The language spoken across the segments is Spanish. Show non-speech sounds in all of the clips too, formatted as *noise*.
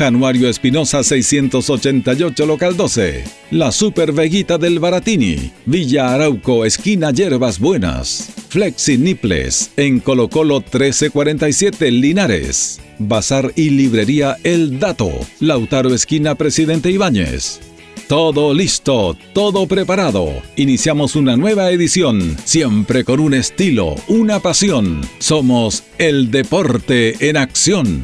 Januario Espinosa 688 Local 12. La Super Veguita del Baratini. Villa Arauco, esquina Yerbas Buenas. Flexi Niples en Colo Colo 1347 Linares. Bazar y Librería El Dato. Lautaro esquina Presidente Ibáñez. Todo listo, todo preparado. Iniciamos una nueva edición, siempre con un estilo, una pasión. Somos el deporte en acción.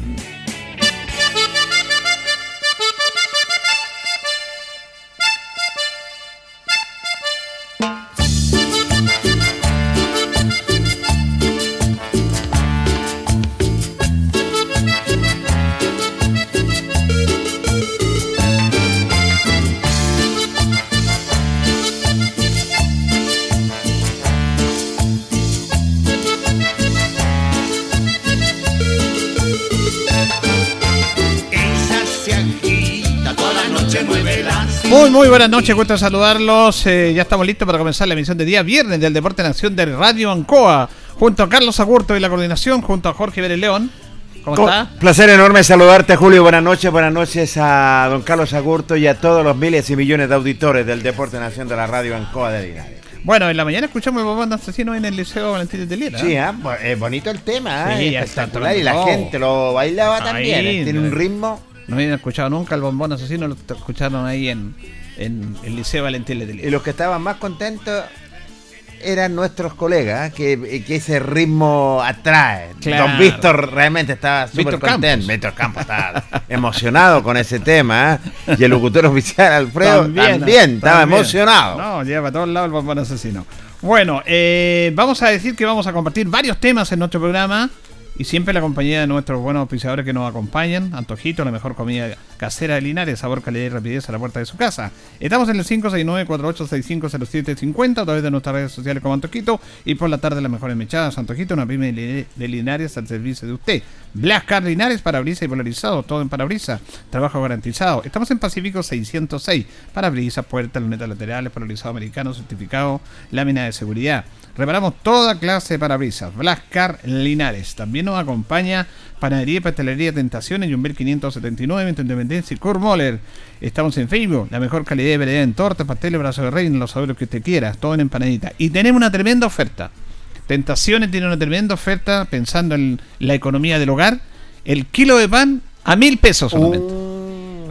Muy, buenas noches, gusto saludarlos. Eh, ya estamos listos para comenzar la emisión de día viernes del Deporte en Acción de Radio Ancoa. Junto a Carlos Agurto y la coordinación, junto a Jorge Vélez León. ¿Cómo está? Placer enorme saludarte, Julio. Buenas noches, buenas noches a don Carlos Agurto y a todos los miles y millones de auditores del Deporte en Acción de la Radio Ancoa de Linares. Bueno, en la mañana escuchamos el bombón asesino en el Liceo Valentín de Teliera. Sí, ¿eh? es bonito el tema, sí, ¿eh? espectacular. Y la gente lo bailaba también. ¿eh? Tiene un ritmo. No habían escuchado nunca el bombón asesino, lo escucharon ahí en, en el Liceo Valentín Y los que estaban más contentos eran nuestros colegas, que, que ese ritmo atrae. Don Víctor realmente estaba súper contento. Víctor Campos estaba *laughs* emocionado con ese tema. Y el locutor oficial Alfredo también, estaba emocionado. No, lleva a todos lados el bombón asesino. Bueno, eh, vamos a decir que vamos a compartir varios temas en nuestro programa y siempre la compañía de nuestros buenos auspiciadores que nos acompañan. Antojito, la mejor comida casera de Linares, sabor, calidad y rapidez a la puerta de su casa. Estamos en el 569-4865-0750 a través de nuestras redes sociales como Antojito y por la tarde las mejores mechadas. Antojito, una pyme de Linares al servicio de usted. Blascar Linares, parabrisa y polarizado, todo en parabrisa. Trabajo garantizado. Estamos en Pacífico 606. Parabrisa, puertas, lunetas laterales, polarizado americano, certificado, lámina de seguridad. Reparamos toda clase de parabrisas. Blascar Linares. También nos acompaña Panadería y Pastelería Tentaciones, Jumbel 579, en Independencia y Moller. Estamos en Facebook, la mejor calidad de variedad en tortas, pasteles, brazos de reino, los sabores que usted quiera, todo en empanadita. Y tenemos una tremenda oferta. Tentaciones tiene una tremenda oferta pensando en la economía del hogar. El kilo de pan a mil pesos solamente. Uh.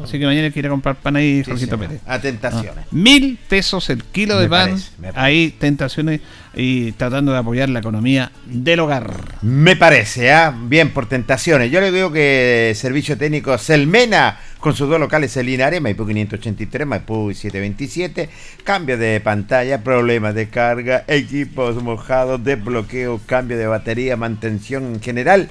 Así que mañana quiere comprar pan ahí, Jorgito Pérez. A tentaciones. Ah, mil pesos el kilo de pan. ahí, tentaciones y tratando de apoyar la economía del hogar. Me parece, ¿ah? bien por tentaciones. Yo le digo que Servicio Técnico Selmena, con sus dos locales en Linares, Maipú 583, Maipú 727, cambio de pantalla, problemas de carga, equipos mojados, desbloqueo, cambio de batería, mantención en general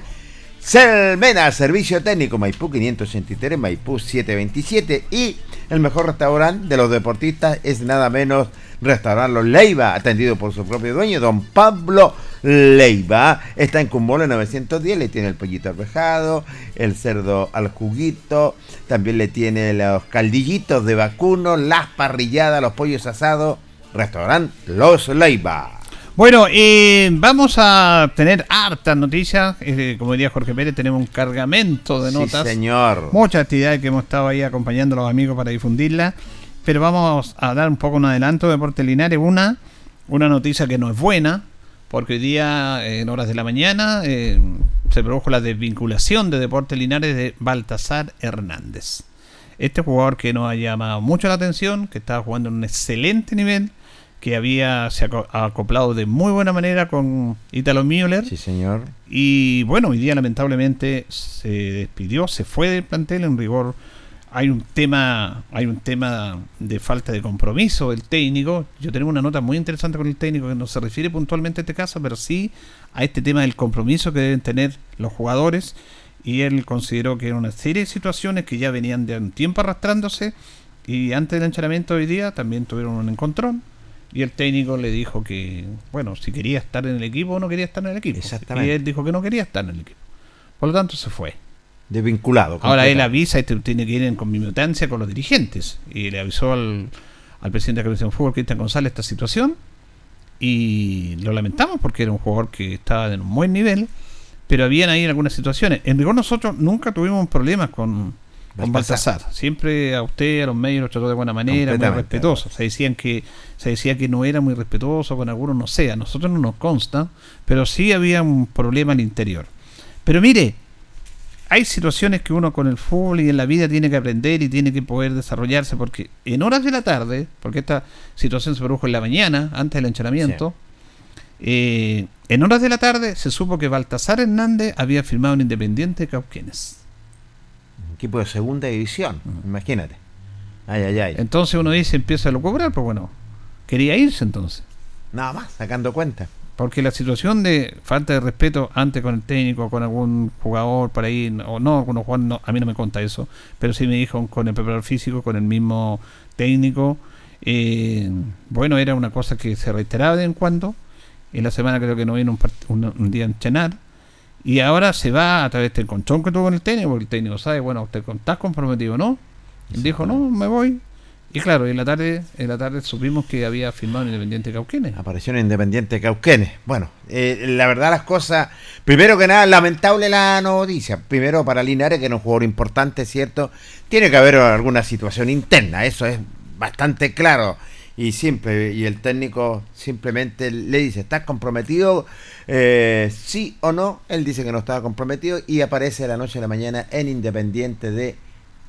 Selmena, servicio técnico Maipú 583, Maipú 727 y el mejor restaurante de los deportistas es nada menos Restaurante Los Leiva, atendido por su propio dueño, don Pablo Leiva. Está en Cumbolo 910, le tiene el pollito arvejado, el cerdo al juguito, también le tiene los caldillitos de vacuno, las parrilladas, los pollos asados. Restaurante Los Leiva. Bueno, eh, vamos a tener hartas noticias. Eh, como diría Jorge Pérez, tenemos un cargamento de notas. Sí, señor. Muchas actividades que hemos estado ahí acompañando a los amigos para difundirla. Pero vamos a dar un poco un adelanto de Deporte Linares. Una, una noticia que no es buena, porque hoy día, en horas de la mañana, eh, se produjo la desvinculación de Deporte Linares de Baltasar Hernández. Este jugador que nos ha llamado mucho la atención, que estaba jugando en un excelente nivel que había se ha acoplado de muy buena manera con Italo Müller. Sí, señor. Y bueno, hoy día lamentablemente se despidió, se fue del plantel en rigor. Hay un tema, hay un tema de falta de compromiso del técnico. Yo tengo una nota muy interesante con el técnico que no se refiere puntualmente a este caso, pero sí a este tema del compromiso que deben tener los jugadores. Y él consideró que era una serie de situaciones que ya venían de un tiempo arrastrándose. Y antes del encharamiento hoy día también tuvieron un encontrón y el técnico le dijo que, bueno, si quería estar en el equipo o no quería estar en el equipo. Exactamente. Y él dijo que no quería estar en el equipo. Por lo tanto, se fue. Desvinculado. Ahora él avisa y tiene que ir en conmutancia con los dirigentes. Y le avisó al, presidente de la Comisión de Fútbol, Cristian González, esta situación. Y lo lamentamos porque era un jugador que estaba en un buen nivel. Pero habían ahí algunas situaciones. En rigor, nosotros nunca tuvimos problemas con, con Baltasar. Siempre a usted, a los medios, lo trató de buena manera, muy respetuoso. Se decían que, se decía que no era muy respetuoso, con algunos no sea. A nosotros no nos consta, pero sí había un problema al interior. Pero mire, hay situaciones que uno con el fútbol y en la vida tiene que aprender y tiene que poder desarrollarse, porque en horas de la tarde, porque esta situación se produjo en la mañana, antes del entrenamiento, eh, en horas de la tarde se supo que Baltasar Hernández había firmado un Independiente de Cauquenes equipo de segunda división, imagínate. Ay, ay, ay. Entonces uno dice, empieza a cobrar, pues bueno, quería irse entonces. Nada más, sacando cuenta. Porque la situación de falta de respeto antes con el técnico, con algún jugador por ahí, o no, con Juan, no, a mí no me conta eso, pero sí me dijo con el preparador físico, con el mismo técnico. Eh, bueno, era una cosa que se reiteraba de en cuando. En la semana creo que no vino un, un día en Chenar y ahora se va a través del conchón que tuvo con el técnico, porque el técnico sabe, bueno, usted está comprometido, ¿no? Él dijo, no, me voy. Y claro, en la tarde, en la tarde supimos que había firmado en Independiente Cauquenes. Apareció en Independiente Cauquenes. Bueno, eh, la verdad las cosas, primero que nada, lamentable la noticia. Primero para Linares, que es un jugador importante, ¿cierto? Tiene que haber alguna situación interna, eso es bastante claro y simple. Y el técnico simplemente le dice, ¿estás comprometido? Eh, sí o no. Él dice que no estaba comprometido y aparece la noche de la mañana en Independiente de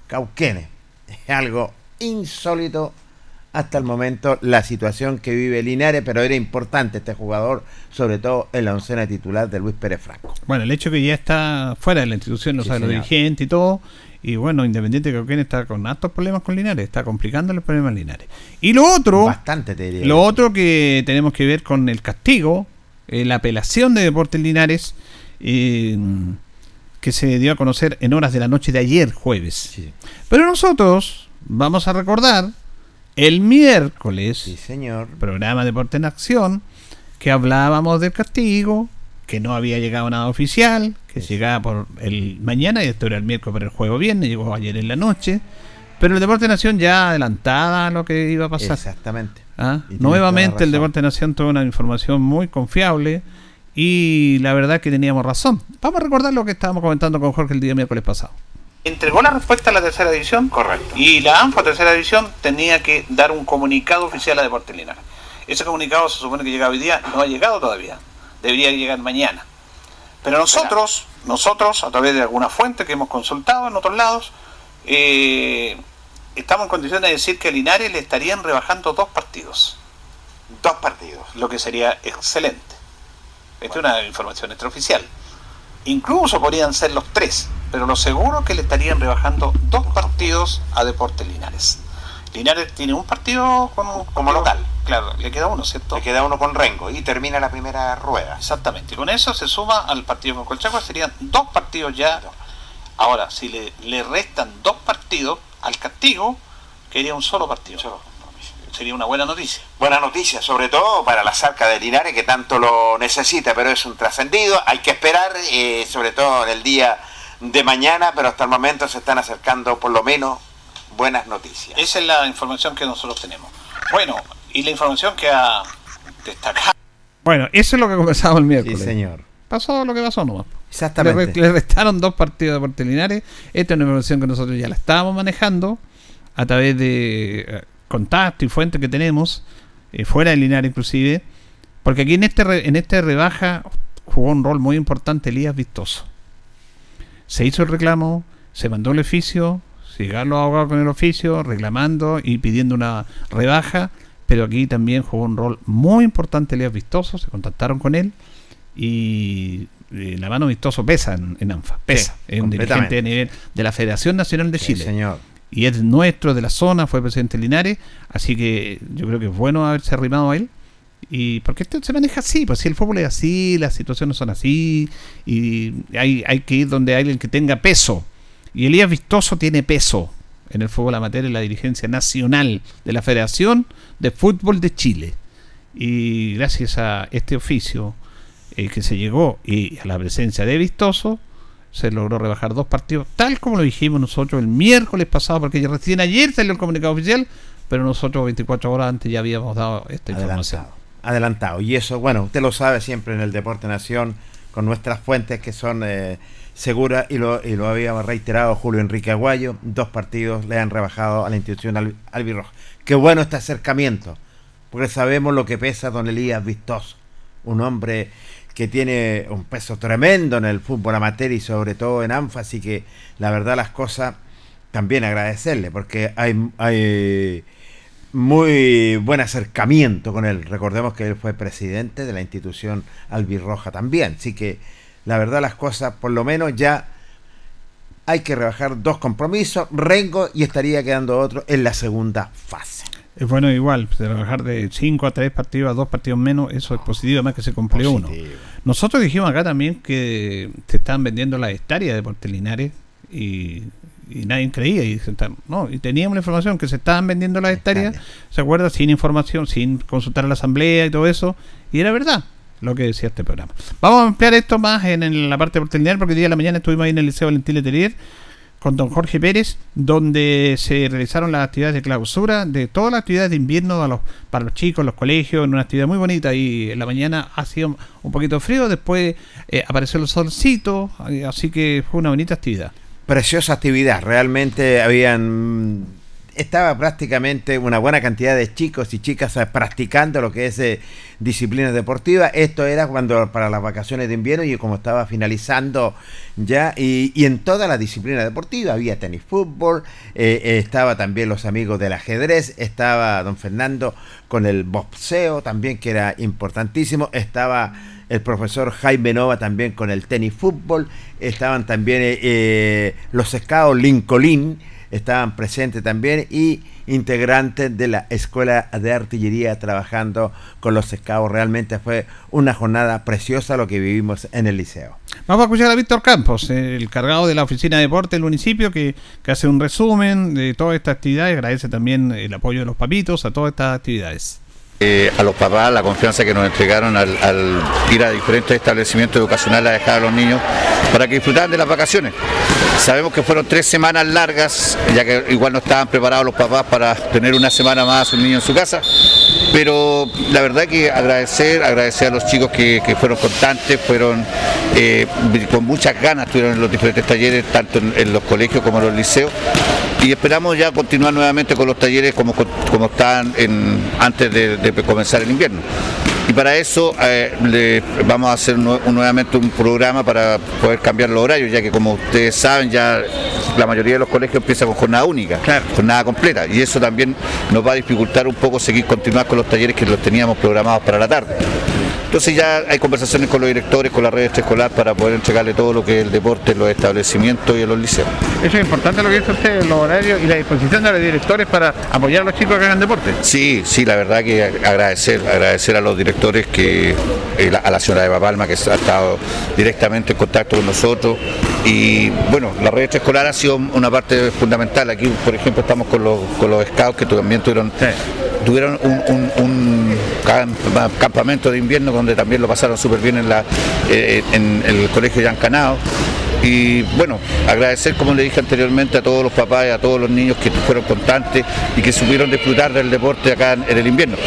Cauquenes. Es algo insólito hasta el momento la situación que vive Linares, pero era importante este jugador, sobre todo en la oncena titular de Luis Pérez Franco. Bueno, el hecho que ya está fuera de la institución, no sabe los dirigentes y todo, y bueno, Independiente Cauquenes está con altos problemas con Linares, está complicando los problemas Linares. Y lo otro, bastante te diría. Lo otro que tenemos que ver con el castigo, eh, la apelación de Deportes Linares, eh, que se dio a conocer en horas de la noche de ayer, jueves. Pero nosotros vamos a recordar el miércoles, sí, señor. programa Deporte en Acción, que hablábamos del castigo, que no había llegado nada oficial, que llegaba por el mañana y esto era el miércoles para el juego viernes, llegó ayer en la noche. Pero el Deporte Nación ya adelantada a lo que iba a pasar. Exactamente. ¿Ah? Nuevamente el Deporte Nación tuvo una información muy confiable y la verdad que teníamos razón. Vamos a recordar lo que estábamos comentando con Jorge el día miércoles pasado entregó la respuesta a la tercera división. Correcto. Y la ANFA, tercera división, tenía que dar un comunicado oficial a Deportes Linares. Ese comunicado se supone que llegaba hoy día, no ha llegado todavía. Debería llegar mañana. Pero nosotros, nosotros, a través de alguna fuente que hemos consultado en otros lados, eh, estamos en condiciones de decir que a Linares le estarían rebajando dos partidos. Dos partidos. Lo que sería excelente. Esta es una información extraoficial. Incluso podrían ser los tres, pero lo seguro que le estarían rebajando dos partidos a Deportes Linares. Linares tiene un partido como, local, claro, le queda uno, ¿cierto? Le queda uno con Rengo y termina la primera rueda. Exactamente, con eso se suma al partido con Colchagua, serían dos partidos ya. Ahora, si le, le restan dos partidos al castigo, quedaría un solo partido. Solo sería una buena noticia. Buena noticia, sobre todo para la Zarca de Linares que tanto lo necesita, pero es un trascendido. Hay que esperar, eh, sobre todo en el día de mañana, pero hasta el momento se están acercando por lo menos buenas noticias. Esa es la información que nosotros tenemos. Bueno, y la información que ha destacado Bueno, eso es lo que conversamos el Sí, miércoles. señor. Pasó lo que pasó nomás. Exactamente. le restaron dos partidos de Deportes Linares. Esta es una información que nosotros ya la estábamos manejando a través de eh, contacto y fuentes que tenemos, eh, fuera de Linares inclusive, porque aquí en este, re- en este rebaja jugó un rol muy importante Elías Vistoso. Se hizo el reclamo, se mandó el oficio, llegaron los abogados con el oficio, reclamando y pidiendo una rebaja, pero aquí también jugó un rol muy importante Elías Vistoso, se contactaron con él y eh, la mano Vistoso pesa en, en ANFA, pesa, Sí, es un dirigente a nivel de la Federación Nacional de Sí, Chile señor. y es nuestro de la zona, fue presidente de Linares, así que yo creo que es bueno haberse arrimado a él. Y porque esto se maneja así, pues si el fútbol es así, las situaciones son así, y hay, hay que ir donde hay alguien que tenga peso. Y Elías Vistoso tiene peso en el fútbol amateur en la dirigencia nacional de la Federación de Fútbol de Chile. Y gracias a este oficio eh, que se llegó y a la presencia de Vistoso, se logró rebajar dos partidos, tal como lo dijimos nosotros el miércoles pasado, porque recién ayer salió el comunicado oficial, pero nosotros 24 horas antes ya habíamos dado esta información. Adelantado. Adelantado. Y eso, bueno, usted lo sabe siempre en el Deporte Nación, con nuestras fuentes que son eh, seguras, y lo, y lo había reiterado Julio Enrique Aguayo, dos partidos le han rebajado a la institución al- albirroja. Qué bueno este acercamiento, porque sabemos lo que pesa don Elías Vistoso, un hombre que tiene un peso tremendo en el fútbol amateur y sobre todo en ANFA, así que la verdad las cosas también agradecerle, porque hay, hay muy buen acercamiento con él. Recordemos que él fue presidente de la institución albirroja también. Así que la verdad las cosas, por lo menos ya hay que rebajar dos compromisos, Rengo y estaría quedando otro en la segunda fase. Es bueno igual, de bajar de 5 a 3 partidos a 2 partidos menos, eso es positivo, además que se cumplió uno. Nosotros dijimos acá también que se estaban vendiendo las hectáreas de Portelinares y, y nadie creía. Y, se estaban- no, y teníamos la información que se estaban vendiendo las hectáreas, ¿se acuerda? Sin información, sin consultar a la asamblea y todo eso. Y era verdad lo que decía este programa. Vamos a ampliar esto más en, la parte de Portelinares porque el día de la mañana estuvimos ahí en el Liceo Valentín Letelier con don Jorge Pérez, donde se realizaron las actividades de clausura de todas las actividades de invierno para los chicos, los colegios, en una actividad muy bonita y en la mañana ha sido un poquito frío, después eh, apareció el solcito, eh, así que fue una bonita actividad. Preciosa actividad, realmente habían estaba prácticamente una buena cantidad de chicos y chicas eh, practicando lo que es eh, disciplinas deportivas. Esto era cuando para las vacaciones de invierno y como estaba finalizando ya y, y en toda la disciplina deportiva. Había tenis fútbol, eh, eh, estaba también los amigos del ajedrez, estaba don Fernando con el boxeo también que era importantísimo, estaba el profesor Jaime Nova también con el tenis fútbol, estaban también eh, los scouts Lincoln, estaban presentes también y integrantes de la Escuela de Artillería trabajando con los scouts. Realmente fue una jornada preciosa lo que vivimos en el liceo. Vamos a escuchar a Víctor Campos, el cargado de la Oficina de Deporte del municipio, que, que hace un resumen de todas estas actividades. Agradece también el apoyo de los papitos a todas estas actividades. Eh, a los papás la confianza que nos entregaron al, ir a diferentes establecimientos educacionales a dejar a los niños para que disfrutaran de las vacaciones. Sabemos que fueron tres semanas largas, ya que igual no estaban preparados los papás para tener una semana más a sus niños en su casa, pero la verdad que agradecer, agradecer a los chicos que, que fueron constantes, fueron eh, con muchas ganas, estuvieron en los diferentes talleres, tanto en, en los colegios como en los liceos, y esperamos ya continuar nuevamente con los talleres como, como estaban en, antes de, de comenzar el invierno. Y para eso eh, le vamos a hacer nuevamente un programa para poder cambiar los horarios, ya que como ustedes saben ya la mayoría de los colegios empiezan con jornada única, jornada completa, y eso también nos va a dificultar un poco seguir continuar con los talleres que los teníamos programados para la tarde. Entonces ya hay conversaciones con los directores, con la red extraescolar para poder entregarle todo lo que es el deporte en los establecimientos y en los liceos. Eso es importante lo que dice usted, los horarios y la disposición de los directores para apoyar a los chicos que hagan deporte. Sí, sí, la verdad que agradecer, agradecer a los directores que eh, a la señora Eva Palma que ha estado directamente en contacto con nosotros y bueno, la red escolar ha sido una parte fundamental. Aquí, por ejemplo, estamos con los, con los scouts que también tuvieron, tuvieron un, un- un camp- campamento de invierno donde también lo pasaron súper bien en, la, eh, en el colegio Yancanao. Y bueno, agradecer, como le dije anteriormente, a todos los papás y a todos los niños que fueron constantes y que supieron disfrutar del deporte acá en, el invierno.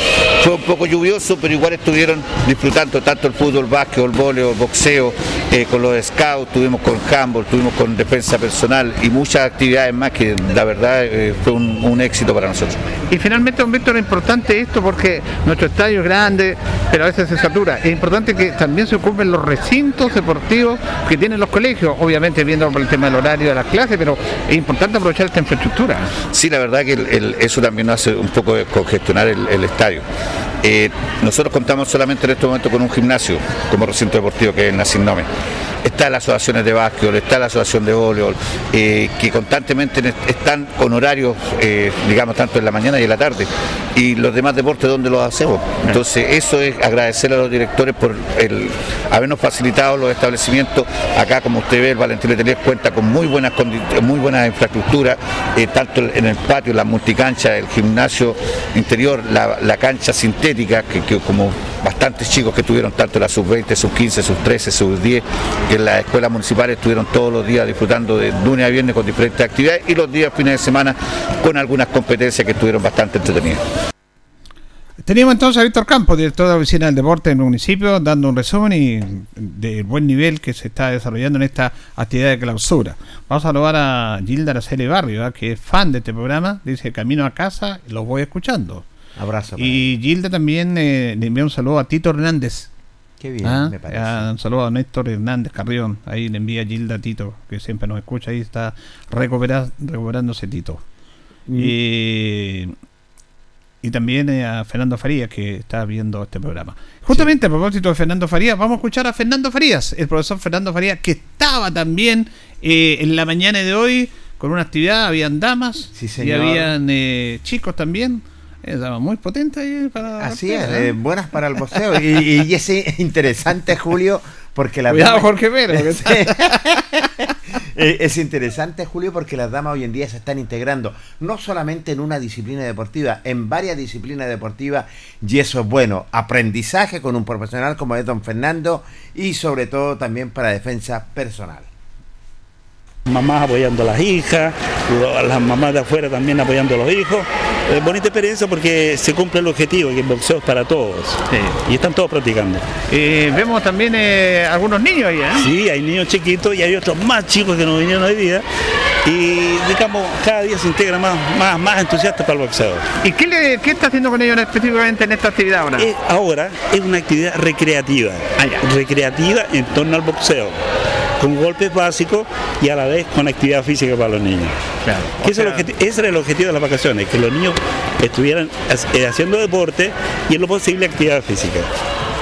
Fue un poco lluvioso, pero igual estuvieron disfrutando tanto el fútbol, básquetbol, voleo, boxeo, eh, con los scouts, tuvimos con handball, tuvimos con defensa personal y muchas actividades más que la verdad eh, fue un, éxito para nosotros. Y finalmente, un Víctor, es importante esto porque nuestro estadio es grande, pero a veces se satura. Es importante que también se ocupen los recintos deportivos que tienen los colegios, obviamente viendo el tema del horario de las clases, pero es importante aprovechar esta infraestructura. Sí, la verdad que eso también nos hace un poco congestionar el, estadio. Eh, nosotros contamos solamente en este momento con un gimnasio como recinto deportivo que es el Nacinome está las asociaciones de básquetbol, está la asociación de voleibol, eh, que constantemente están con horarios, eh, digamos, tanto en la mañana y en la tarde. Y los demás deportes, ¿dónde los hacemos? Entonces, eso es agradecer a los directores por el habernos facilitado los establecimientos. Acá, como usted ve, el Valentín Letelier cuenta con muy buenas muy buena infraestructura, eh, tanto en el patio, la multicancha, el gimnasio interior, la, cancha sintética, que, como bastantes chicos que tuvieron tanto la sub-20, sub-15, sub-13, sub-10, que en las escuelas municipales estuvieron todos los días disfrutando de lunes a viernes con diferentes actividades y los días fines de semana con algunas competencias que estuvieron bastante entretenidas. Teníamos entonces a Víctor Campos, director de la Oficina del Deporte en el municipio, dando un resumen y del buen nivel que se está desarrollando en esta actividad de clausura. Vamos a saludar a Gilda Araceli Barrio, que es fan de este programa. Dice, camino a casa, los voy escuchando. Abrazo. Y Gilda también eh, le envía un saludo a Tito Hernández, Qué bien, ¿Ah? me parece. un saludo a Néstor Hernández Carrión. Ahí le envía Gilda Tito, que siempre nos escucha. Ahí está recuperándose Tito. Mm. Y, también eh, a Fernando Farías, que está viendo este programa. Justamente a propósito de Fernando Farías, vamos a escuchar a Fernando Farías, el profesor Fernando Farías, que estaba también eh, en la mañana de hoy con una actividad. Habían damas y habían eh, chicos también. Muy potente ahí para. Así es, ¿eh? buenas para el boxeo. y, y, es *laughs* interesante, Julio, porque la. Cuidado, Jorge Pérez. *laughs* *laughs* Eh, es interesante, Julio, porque las damas hoy en día se están integrando no solamente en una disciplina deportiva, en varias disciplinas deportivas, y eso es bueno. Aprendizaje con un profesional como es don Fernando y sobre todo también para defensa personal mamás apoyando a las hijas, las mamás de afuera también apoyando a los hijos. Es bonita experiencia porque se cumple el objetivo, que el boxeo es para todos. Y están todos practicando. Y vemos también eh, algunos niños ahí, ¿eh? Sí, hay niños chiquitos y hay otros más chicos que nos vinieron hoy día. Y digamos, cada día se integra más, más, más entusiastas para el boxeo. ¿Y qué, le, qué está haciendo con ellos específicamente en esta actividad ahora? ahora es una actividad recreativa. Ah, recreativa en torno al boxeo con golpes básicos y a la vez con actividad física para los niños. ese, era el objetivo de las vacaciones, que los niños estuvieran eh, haciendo deporte y en lo posible actividad física.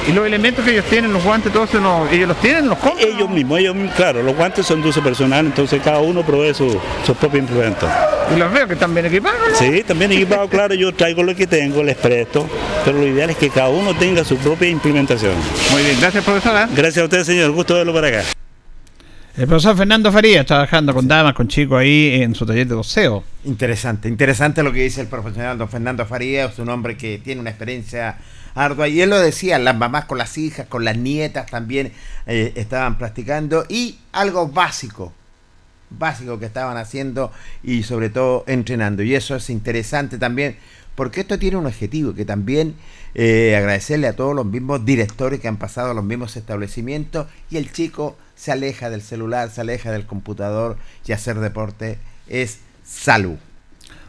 ¿Y los elementos que ellos tienen, los guantes, todos ellos los tienen, los compran? Ellos mismos, ellos claro, los guantes son de uso personal, entonces cada uno provee sus su propios implementos. ¿Y los veo que están bien equipados? Sí, también equipados, claro, yo traigo lo que tengo, les presto, pero lo ideal es que cada uno tenga su propia implementación. Muy bien, gracias profesora. Gracias a usted, señor, gusto verlo por acá. El profesor Fernando Farías trabajando con damas, con chicos ahí en su taller de boxeo. Interesante, interesante lo que dice el profesional don Fernando Farías, es un hombre que tiene una experiencia ardua. Y él lo decía, las mamás con las hijas, con las nietas también eh, estaban practicando. Y algo básico, básico que estaban haciendo y sobre todo entrenando. Y eso es interesante también, porque esto tiene un objetivo, que también eh, agradecerle a todos los mismos directores que han pasado a los mismos establecimientos y el chico se aleja del celular, se aleja del computador y hacer deporte es salud.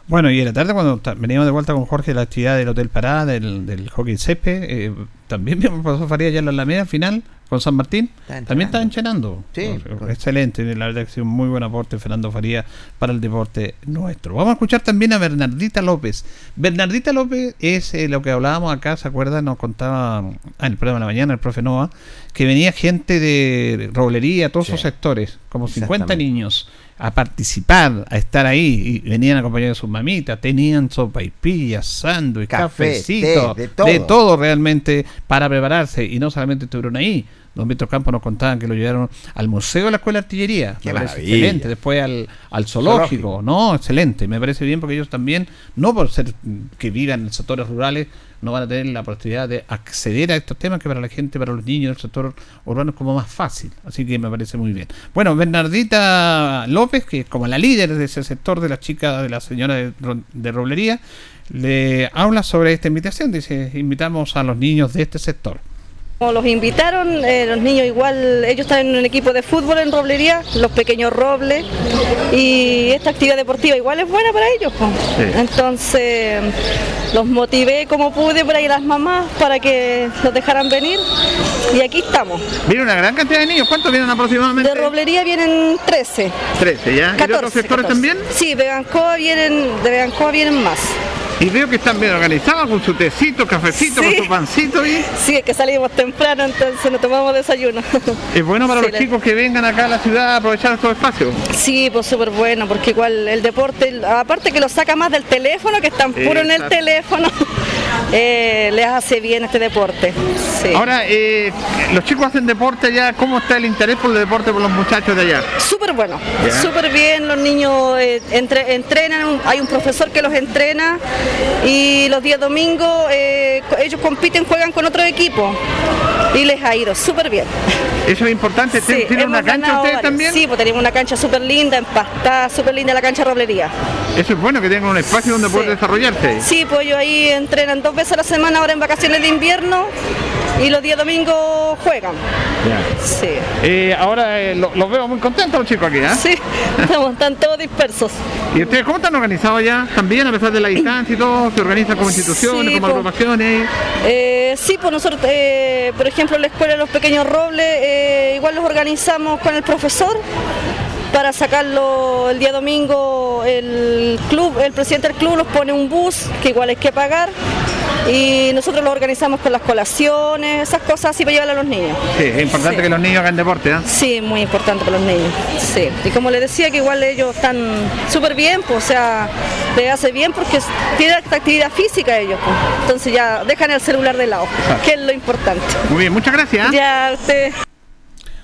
Bueno, y en la tarde cuando veníamos de vuelta con Jorge la actividad del Hotel Pará, del, del hockey cepe, eh, también *laughs* vimos pasó Faría ya en la Alameda final con San Martín, también está enchenando. Sí, excelente, la verdad que ha sido un muy buen aporte Fernando Faría para el deporte nuestro. Vamos a escuchar también a Bernardita López. Bernardita López es eh, lo que hablábamos acá, ¿se acuerdan? Nos contaba ah, en el programa de la mañana el profe Nova, que venía gente de roblería, todos esos sectores, como 50 niños a participar, a estar ahí, y venían acompañados de sus mamitas, tenían sopa y pillas, sándwich, cafecito, de, todo. de, todo. realmente para prepararse, y no solamente estuvieron ahí, Don Víctor Campos nos contaban que lo llevaron al Museo de la Escuela de Artillería. Qué excelente. Después al, al zoológico. No, excelente. Me parece bien porque ellos también, no por ser que vivan en sectores rurales, no van a tener la posibilidad de acceder a estos temas que para la gente, para los niños del sector urbano es como más fácil. Así que me parece muy bien. Bueno, Bernardita López, que es como la líder de ese sector de las chicas, de la señora de, de Roblería, le habla sobre esta invitación. Dice, invitamos a los niños de este sector. Como los invitaron, eh, los niños igual, ellos están en un equipo de fútbol en Roblería, los pequeños robles, y esta actividad deportiva igual es buena para ellos. po. Entonces los motivé como pude por ahí las mamás para que los dejaran venir y aquí estamos. Viene una gran cantidad de niños. ¿Cuántos vienen aproximadamente? De Roblería vienen 13. 13, ¿ya? ¿Y de 14, otros sectores 14. también? Sí, de Begancoa vienen, de Begancoa vienen más. Y veo que están bien organizados con su tecito, cafecito, Sí. con su pancito. ¿y? Sí, es que salimos temprano, entonces no tomamos desayuno. *laughs* Es bueno para Sí, los la- chicos que vengan acá a la ciudad a aprovechar estos espacios. Sí, pues súper bueno, porque igual el deporte, aparte que lo saca más del teléfono, que están puro en el teléfono, *laughs* eh, les hace bien este deporte. Sí. Ahora, eh, los chicos hacen deporte allá. ¿Cómo está el interés por el deporte por los muchachos de allá? Súper bueno, súper bien, los niños eh, entre- entrenan, hay un profesor que los entrena y los días domingos eh, ellos compiten, juegan con otro equipo y les ha ido súper bien. Eso es importante. Sí, ¿Tienen una cancha ustedes varios. también? Sí, pues tenemos una cancha súper linda, empastada, súper linda la cancha Roblería. Eso es bueno que tengan un espacio donde Sí. poder desarrollarse. Sí, pues ellos ahí entrenan dos veces a la semana ahora en vacaciones de invierno y los días domingos juegan. Sí. Eh, ahora eh, lo- los veo muy contentos los chicos aquí, ¿eh? Sí, *laughs* estamos, están todos dispersos. ¿Y ustedes cómo están organizados ya? ¿También a pesar de la distancia y todo? ¿Se organizan como instituciones, Sí, como po. agrupaciones? Eh, sí, pues nosotros, eh, por ejemplo, la Escuela de los Pequeños Robles, eh, igual los organizamos con el profesor para sacarlo el día domingo. El club, el presidente del club nos pone un bus que igual hay que pagar y nosotros lo organizamos con las colaciones, esas cosas así para llevar a los niños. Sí, es importante Sí. que los niños hagan deporte, ¿eh? Sí, muy importante para los niños. Sí. Y como les decía, que igual ellos están súper bien, pues, o sea, les hace bien porque tienen esta actividad física ellos. pues. Entonces ya dejan el celular de lado, que es lo importante. Muy bien, muchas gracias. ¿eh? Ya usted.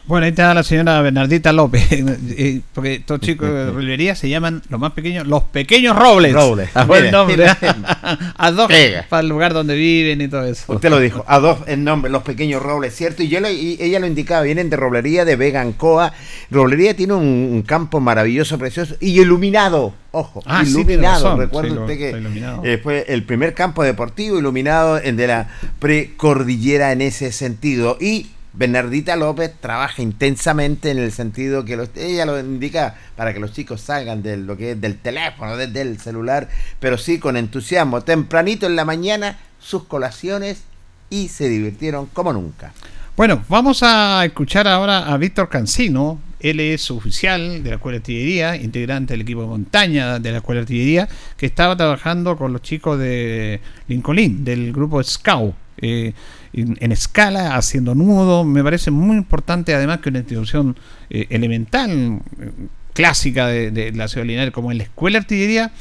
Bueno, ahí está la señora Bernardita López, *laughs* porque estos chicos de Roblería se llaman los más pequeños, los pequeños Robles. Robles. *laughs* Ah, nombre. mire. *laughs* A dos Pega. para el lugar donde viven y todo eso. Usted lo dijo, a dos en nombre, los pequeños robles, ¿cierto? Y, yo lo- y ella lo indicaba, vienen de Roblería de Vegancoa. Roblería tiene un, un campo maravilloso, precioso y iluminado. Ojo, Ah, iluminado. sí, lo- usted que eh, fue el primer campo deportivo iluminado en de la precordillera en ese sentido. Y Bernardita López trabaja intensamente en el sentido que ella lo indica para que los chicos salgan de lo que es del teléfono, desde el celular, pero sí con entusiasmo. Tempranito en la mañana, sus colaciones y se divirtieron como nunca. Bueno, vamos a escuchar ahora a Víctor Cancino. Él es oficial de la Escuela de Artillería, integrante del equipo de montaña de la Escuela de Artillería, que estaba trabajando con los chicos de Lincoln, del grupo Scout, eh, en, escala, haciendo nudo. Me parece muy importante, además, que una institución eh, elemental, eh, clásica de, la ciudad Linares, como es la Escuela de Artillería,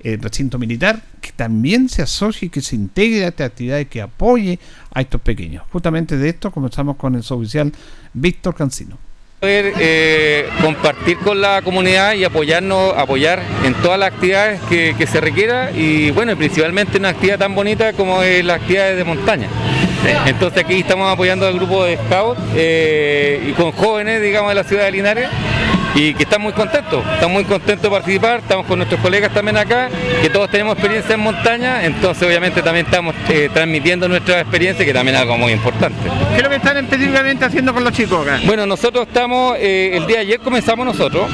el recinto militar, que también se asocie y que se integre a esta actividad y que apoye a estos pequeños. Justamente de esto comenzamos con el suboficial Víctor Cancino. Poder eh, compartir con la comunidad y apoyarnos, apoyar en todas las actividades que, que se requiera y bueno, principalmente una actividad tan bonita como es las actividades de montaña. Entonces aquí estamos apoyando al grupo de Scout eh, y con jóvenes, digamos, de la ciudad de Linares y que están muy contentos, están muy contentos de participar, estamos con nuestros colegas también acá, que todos tenemos experiencia en montaña, entonces obviamente también estamos eh, transmitiendo nuestra experiencia, que también es algo muy importante. ¿Qué es lo que están específicamente haciendo con los chicos acá? Bueno, nosotros estamos, eh, el día de ayer comenzamos nosotros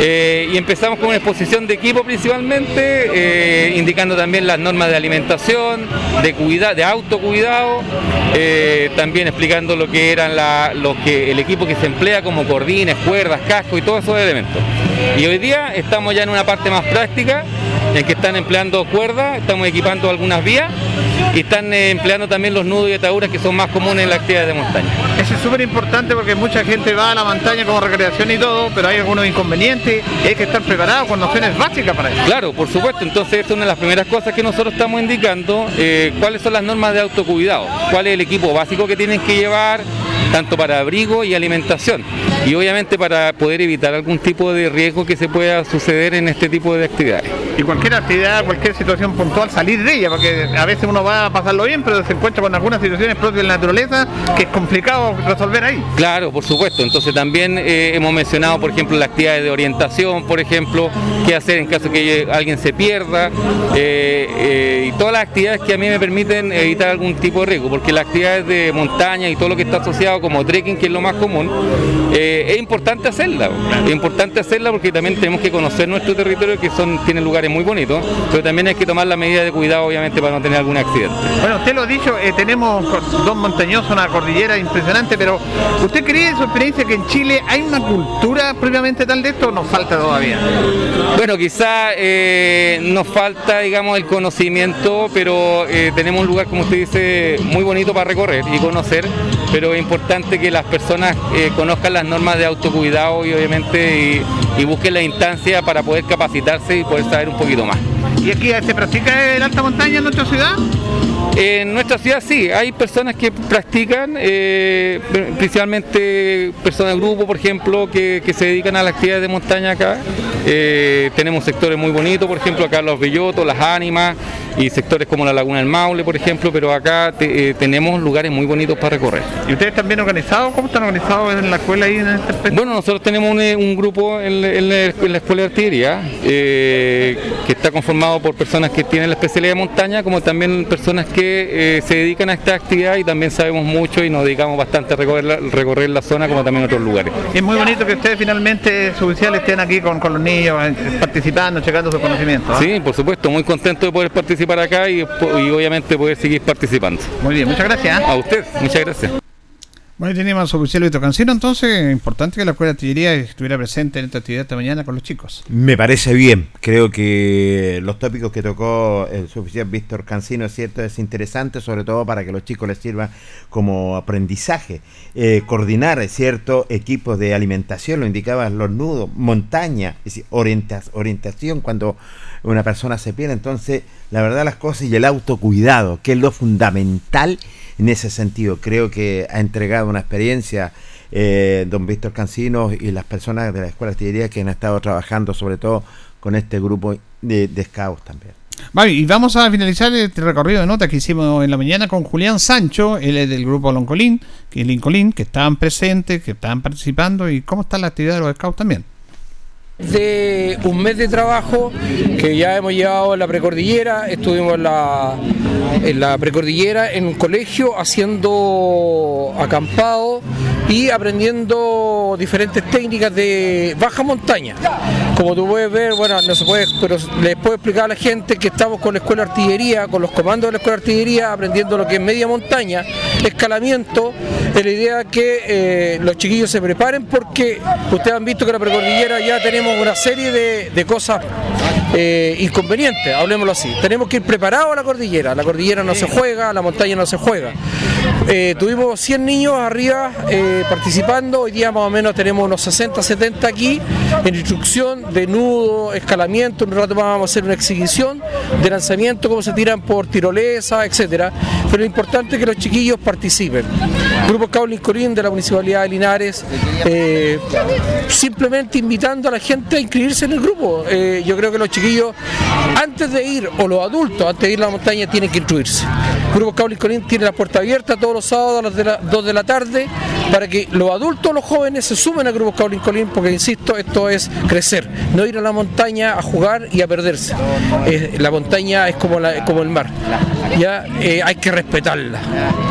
eh, y empezamos con una exposición de equipo principalmente, eh, indicando también las normas de alimentación, de cuida, de autocuidado, eh, también explicando lo que eran la, lo que el equipo que se emplea como cordines, cuerdas, casco y todos esos elementos. Y hoy día estamos ya en una parte más práctica, en que están empleando cuerdas, estamos equipando algunas vías y están eh, empleando también los nudos y ataduras que son más comunes en la actividad de montaña. Eso es súper importante porque mucha gente va a la montaña como recreación y todo, pero hay algunos inconvenientes y hay que estar preparados con nociones básicas para eso. Claro, por supuesto. Entonces, es una de las primeras cosas que nosotros estamos indicando, eh, cuáles son las normas de autocuidado, cuál es el equipo básico que tienen que llevar, tanto para abrigo y alimentación. Y obviamente para poder evitar algún tipo de riesgo que se pueda suceder en este tipo de actividades. Y cualquier actividad, cualquier situación puntual, salir de ella, porque a veces uno va a pasarlo bien, pero se encuentra con algunas situaciones propias de la naturaleza que es complicado resolver ahí. Claro, por supuesto. Entonces también eh, hemos mencionado, por ejemplo, las actividades de orientación, por ejemplo, qué hacer en caso que alguien se pierda, eh, eh, y todas las actividades que a mí me permiten evitar algún tipo de riesgo, porque las actividades de montaña y todo lo que está asociado como trekking, que es lo más común, es importante hacerla. Es importante hacerla porque también tenemos que conocer nuestro territorio, que son tienen lugares muy bonitos, pero también hay que tomar la medida de cuidado, obviamente, para no tener algún accidente. Bueno, usted lo ha dicho, tenemos dos montañosos, una cordillera impresionante, pero ¿usted cree su experiencia que en Chile hay una cultura previamente tal de esto o nos falta todavía? Bueno, quizá eh, nos falta, digamos, el conocimiento, pero eh, tenemos un lugar, como usted dice, muy bonito para recorrer y conocer, pero es importante que las personas eh, conozcan las normas de autocuidado y obviamente y, y busquen la instancia para poder capacitarse y poder saber un poquito más. ¿Y aquí se practica el alta montaña en nuestra ciudad? En nuestra ciudad sí, hay personas que practican, eh, principalmente personas de grupo, por ejemplo, que, que, se dedican a las actividades de montaña acá. Eh, tenemos sectores muy bonitos, por ejemplo, acá los Bellotos, las Ánimas y sectores como la Laguna del Maule, por ejemplo, pero acá te, eh, tenemos lugares muy bonitos para recorrer. ¿Y ustedes están bien organizados? ¿Cómo están organizados en la escuela ahí en este aspecto? Bueno, nosotros tenemos un, un grupo en, en, la, escuela de artillería que está conformado por personas que tienen la especialidad de montaña, como también personas que eh, se dedican a esta actividad y también sabemos mucho y nos dedicamos bastante a recorrer la, recorrer la zona como también otros lugares. Es muy bonito que ustedes finalmente, sus oficiales, estén aquí con, con, los niños, eh, participando, checando sus conocimientos. ¿eh? Sí, por supuesto, muy contento de poder participar acá y, y obviamente poder seguir participando. Muy bien, muchas gracias. A usted, muchas gracias. Bueno, tenemos a oficial Vito Cancino, entonces importante que la Escuela de Artillería estuviera presente en esta actividad esta mañana con los chicos. Me parece bien, creo que los tópicos que tocó el suboficial Víctor Cancino es cierto, es interesante, sobre todo para que los chicos les sirva como aprendizaje. Eh, coordinar, es cierto, equipos de alimentación, lo indicaban los nudos, montaña, es decir, orientas, orientación cuando una persona se pierde, entonces la verdad las cosas y el autocuidado, que es lo fundamental en ese sentido. Creo que ha entregado una experiencia eh, don Víctor Cancino y las personas de la Escuela de Artillería que han estado trabajando sobre todo con este grupo de, de scouts también. Vale, y vamos a finalizar este recorrido de notas que hicimos en la mañana con Julián Sancho, él es del grupo Loncolín, que Lincolín, que estaban presentes, que estaban participando y cómo está la actividad de los scouts también de un mes de trabajo que ya hemos llevado en la precordillera, estuvimos en la, la precordillera en un colegio haciendo acampado y aprendiendo diferentes técnicas de baja montaña. Como tú puedes ver, bueno, no se puede, pero les puedo explicar a la gente que estamos con la escuela de artillería, con los comandos de la escuela de artillería, aprendiendo lo que es media montaña, escalamiento, de la idea que eh, los chiquillos se preparen porque ustedes han visto que la precordillera ya tenemos una serie de cosas eh, inconvenientes, hablemoslo así. Tenemos que ir preparados a la cordillera, la cordillera no se juega, la montaña no se juega. Eh, tuvimos 100 niños arriba eh, participando, hoy día más o menos tenemos unos 60, 70 aquí en instrucción de nudo, escalamiento, un rato más vamos a hacer una exhibición de lanzamiento, cómo se tiran por tirolesa, etcétera. Pero lo importante es que los chiquillos participen. Grupo Caulin Corín de la Municipalidad de Linares, eh, simplemente invitando a la gente a inscribirse en el grupo. Yo creo que los chiquillos, antes de ir, o los adultos, antes de ir a la montaña, tienen que instruirse. Grupo Caulin Corín tiene la puerta abierta todos los sábados a las de la, 2 de la tarde para que los adultos, los jóvenes se sumen al Grupo Caulin Corín, porque insisto, esto es crecer, no ir a la montaña a jugar y a perderse. Eh, la montaña es como, la, como el mar, ya eh, hay que respetarla.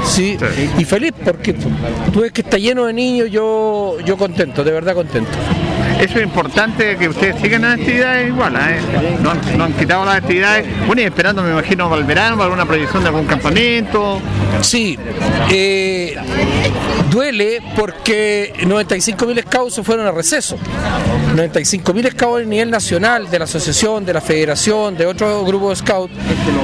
¿sí? Y feliz porque tú ves que está lleno de niños, yo, yo contento, de verdad contento. Eso es importante que ustedes sigan las actividades igual, ¿eh? no, han, quitado las actividades, bueno y esperando me imagino para el verano, para alguna proyección de algún campamento. Sí, eh, duele porque 95.000 scouts se fueron a receso. 95.000 scouts a nivel nacional de la asociación, de la federación, de otros grupos de scouts,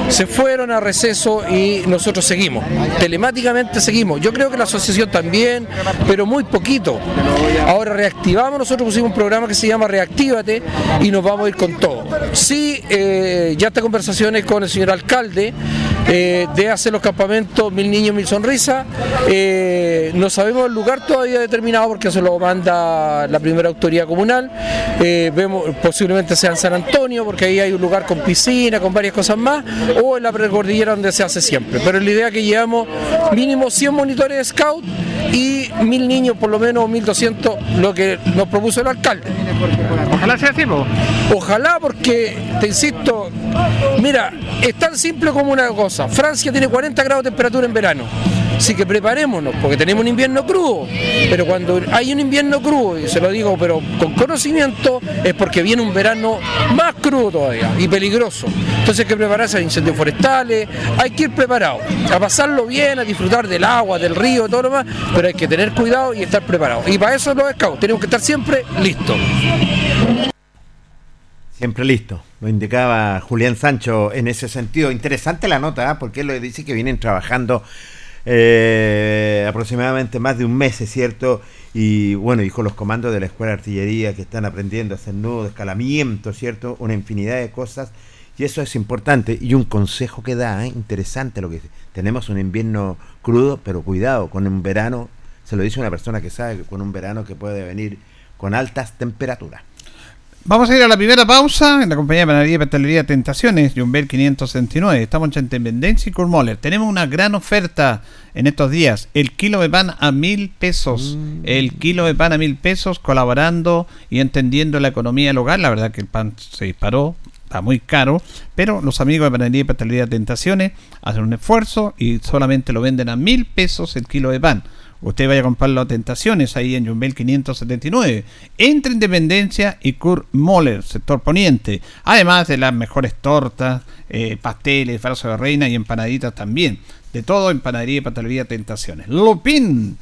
se fueron a receso y nosotros seguimos. Telemáticamente seguimos. Yo creo que la asociación también, pero muy poquito. Ahora reactivamos, nosotros pusimos un programa que se llama Reactívate y nos vamos a ir con todo. Sí, eh, ya está conversaciones con el señor alcalde eh, de hacer los campamentos Mil Niños, Mil Sonrisas. Eh, no sabemos el lugar todavía determinado porque se lo manda la primera autoridad comunal. Eh, vemos posiblemente sea en San Antonio porque ahí hay un lugar con piscina, con varias cosas más, o en la precordillera donde se hace siempre. Pero la idea es que llevamos mínimo 100 monitores de scout y mil niños, por lo menos 1200, lo que nos propuso el alcalde. Ojalá sea así, po. Ojalá porque, te insisto, mira, es tan simple como una cosa. Francia tiene 40 grados de temperatura en verano. Así que preparémonos, porque tenemos un invierno crudo. Pero cuando hay un invierno crudo, y se lo digo, pero con conocimiento, es porque viene un verano más crudo todavía y peligroso. Entonces hay que prepararse a incendios forestales, hay que ir preparado, a pasarlo bien, a disfrutar del agua, del río, todo lo demás, pero hay que tener cuidado y estar preparado. Y para eso los scouts tenemos que estar siempre listos. Siempre listo, lo indicaba Julián Sancho en ese sentido. Interesante la nota, ¿ah? porque él lo dice que vienen trabajando eh, aproximadamente más de un mes, es cierto, y bueno, con los comandos de la Escuela de Artillería que están aprendiendo a hacer nudos, escalamiento, ¿cierto? Una infinidad de cosas, y eso es importante. Y un consejo que da, ¿eh? interesante lo que dice. Tenemos un invierno crudo, pero cuidado, con un verano, se lo dice una persona que sabe que con un verano que puede venir con altas temperaturas. Vamos a ir a la primera pausa en la compañía de panadería y pastelería Tentaciones, Jumbel 569. Estamos en Independencia y Kurmoller. Tenemos una gran oferta en estos días. El kilo de pan a mil pesos. El kilo de pan a mil pesos, colaborando y entendiendo la economía local. La verdad que el pan se disparó, está muy caro, pero los amigos de Panadería y Pastelería Tentaciones hacen un esfuerzo y solamente lo venden a mil pesos el kilo de pan. Usted vaya a comprarlo a Tentaciones ahí en Jumbel 579. Entre Independencia y Kurt Moller, sector poniente. Además de las mejores tortas, eh, pasteles, falso de reina y empanaditas también. De todo en Panadería y Pastelería Tentaciones. Lupin.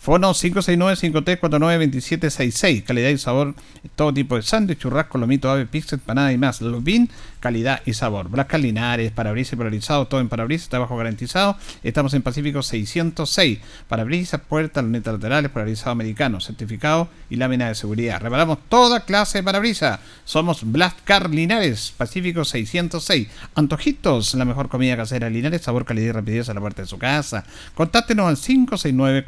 Fono 569-5349-2766. Calidad y sabor, todo tipo de sándwich, churrasco, lomito, ave, pizza, empanada y más. Lupin, calidad y sabor. Blascas Linares, parabrisas polarizado, todo en parabrisas, trabajo garantizado. Estamos en Pacífico 606. Parabrisas, puertas, lunetas laterales, polarizado americano, certificado y lámina de seguridad. Reparamos toda clase de parabrisas. Somos Blascar Linares, Pacífico 606. Antojitos, la mejor comida casera Linares, sabor, calidad y rapidez a la puerta de su casa. Contáctenos al 569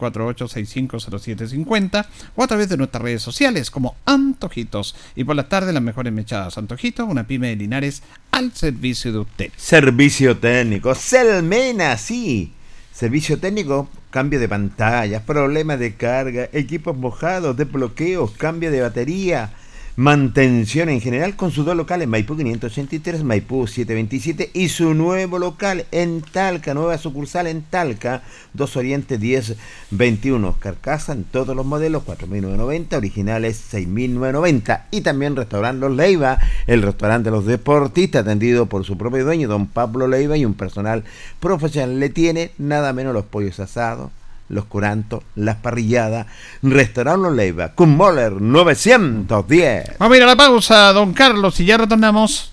48650750 o a través de nuestras redes sociales como Antojitos. Y por la tarde las mejores mechadas. Antojitos, una pyme de Linares al servicio de usted. Servicio técnico, Selmena, sí. Servicio técnico, cambio de pantallas, problemas de carga, equipos mojados, desbloqueos, cambio de batería, mantención en general con sus dos locales, Maipú 583, Maipú 727 y su nuevo local en Talca, nueva sucursal en Talca, 2 Oriente 1021, carcasa en todos los modelos, 4.990, originales 6.990 y también restaurante Los Leiva, el restaurante de los deportistas atendido por su propio dueño, don Pablo Leiva y un personal profesional, le tiene nada menos los pollos asados, los curantos, las parrilladas, Restaurante Leiva, con Moller 910. Vamos a ir a la pausa, don Carlos, y ya retornamos.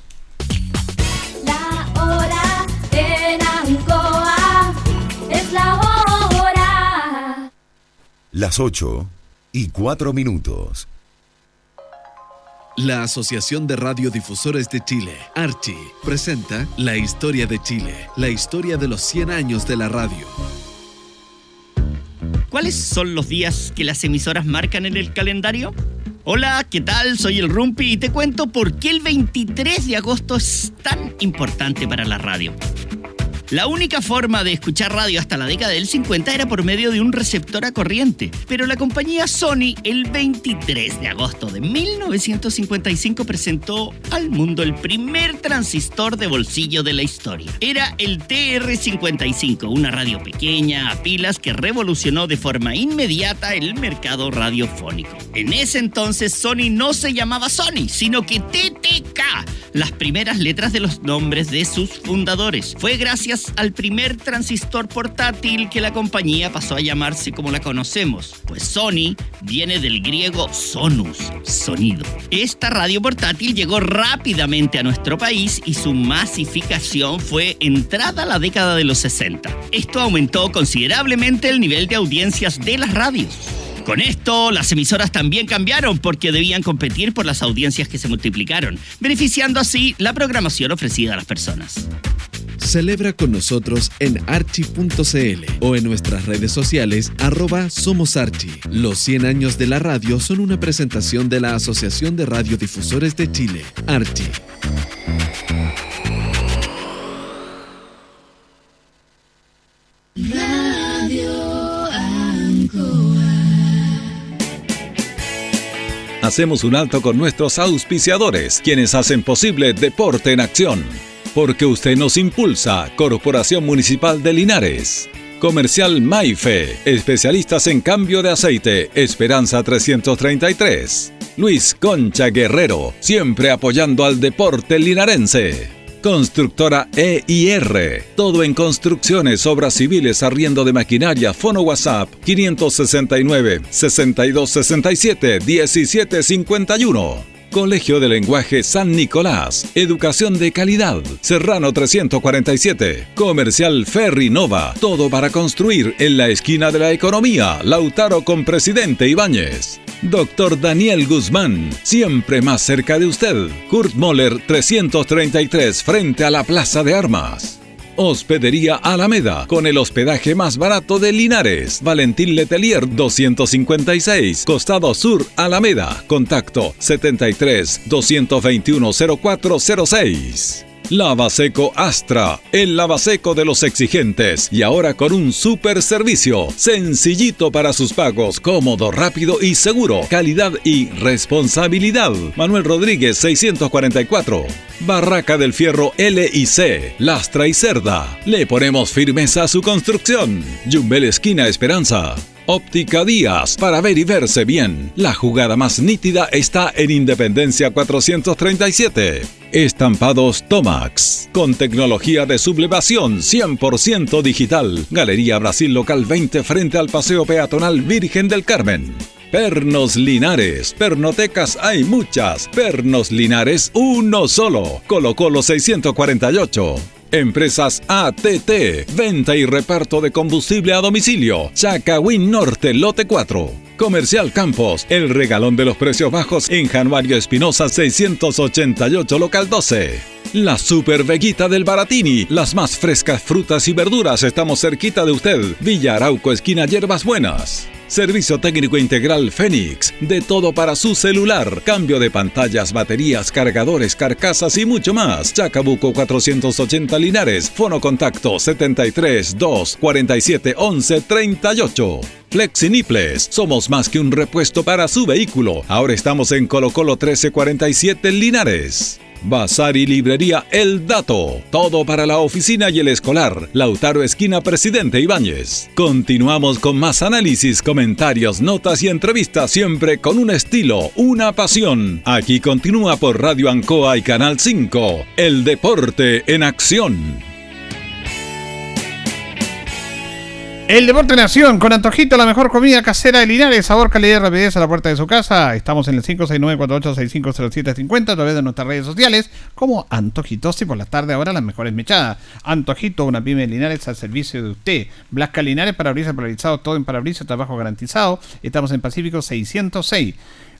La hora en Ancoa es la hora. Las 8 y 4 minutos. La Asociación de Radiodifusores de Chile, Archi, presenta La Historia de Chile, la historia de los 100 años de la radio. ¿Cuáles son los días que las emisoras marcan en el calendario? Hola, ¿qué tal? Soy el Rumpi y te cuento por qué el 23 de agosto es tan importante para la radio. La única forma de escuchar radio hasta la década del 50 era por medio de un receptor a corriente, pero la compañía Sony el 23 de agosto de 1955 presentó al mundo el primer transistor de bolsillo de la historia. Era el TR-55, una radio pequeña a pilas que revolucionó de forma inmediata el mercado radiofónico. En ese entonces Sony no se llamaba Sony, sino que TTK, las primeras letras de los nombres de sus fundadores. Fue gracias al primer transistor portátil que la compañía pasó a llamarse como la conocemos, pues Sony viene del griego sonus, sonido. Esta radio portátil llegó rápidamente a nuestro país y su masificación fue entrada la década de los 60. Esto aumentó considerablemente el nivel de audiencias de las radios. Con esto, las emisoras también cambiaron porque debían competir por las audiencias que se multiplicaron, beneficiando así la programación ofrecida a las personas. Celebra con nosotros en archi.cl o en nuestras redes sociales arroba Somos Archi. Los 100 años de la radio son una presentación de la Asociación de Radiodifusores de Chile, Archi. Hacemos un alto con nuestros auspiciadores, quienes hacen posible Deporte en Acción. Porque usted nos impulsa, Corporación Municipal de Linares. Comercial Maife, especialistas en cambio de aceite, Esperanza 333. Luis Concha Guerrero, siempre apoyando al deporte linarense. Constructora EIR. Todo en construcciones, obras civiles, arriendo de maquinaria, fono WhatsApp 569 6267 1751. Colegio de Lenguaje San Nicolás. Educación de calidad. Serrano 347. Comercial Ferry Nova. Todo para construir en la esquina de la economía. Lautaro con Presidente Ibáñez. Doctor Daniel Guzmán. Siempre más cerca de usted. Kurt Moller 333 frente a la Plaza de Armas. Hospedería Alameda, con el hospedaje más barato de Linares. Valentín Letelier 256, Costado Sur, Alameda. Contacto 73 221 0406. Lavaseco Astra, el lavaseco de los exigentes y ahora con un super servicio, sencillito para sus pagos, cómodo, rápido y seguro, calidad y responsabilidad. Manuel Rodríguez 644. Barraca del Fierro L y C, Lastra y Cerda. Le ponemos firmeza a su construcción. Jumbel Esquina Esperanza. Óptica Díaz, para ver y verse bien. La jugada más nítida está en Independencia 437. Estampados Tomax, con tecnología de sublevación 100% digital. Galería Brasil Local 20 frente al Paseo Peatonal Virgen del Carmen. Pernos Linares. Pernotecas hay muchas. Pernos Linares, uno solo. Colo Colo 648. Empresas ATT, venta y reparto de combustible a domicilio. Chacawin Norte, lote 4. Comercial Campos, el regalón de los precios bajos en Januario Espinosa 688, local 12. La Super Veguita del Baratini, las más frescas frutas y verduras, estamos cerquita de usted. Villa Arauco, esquina Hierbas Buenas. Servicio técnico integral Fénix, de todo para su celular, cambio de pantallas, baterías, cargadores, carcasas y mucho más. Chacabuco 480 Linares, fono contacto 73 2 47 11 38. Flexiniples, somos más que un repuesto para su vehículo. Ahora estamos en Colo Colo 1347 Linares. Bazar y librería El Dato. Todo para la oficina y el escolar. Lautaro Esquina Presidente Ibáñez. Continuamos con más análisis, comentarios, notas y entrevistas, siempre con un estilo, una pasión. Aquí continúa por Radio Ancoa y Canal 5. El deporte en acción. El Deporte Nación, con Antojito, la mejor comida casera de Linares, sabor, calidad y rapidez a la puerta de su casa. Estamos en el 569-48650750 a través de nuestras redes sociales como Antojitos y por la tarde ahora las mejores mechadas. Antojito, una pyme de Linares al servicio de usted. Blasca Linares, parabrisas polarizado, todo en parabrisas, trabajo garantizado. Estamos en Pacífico 606.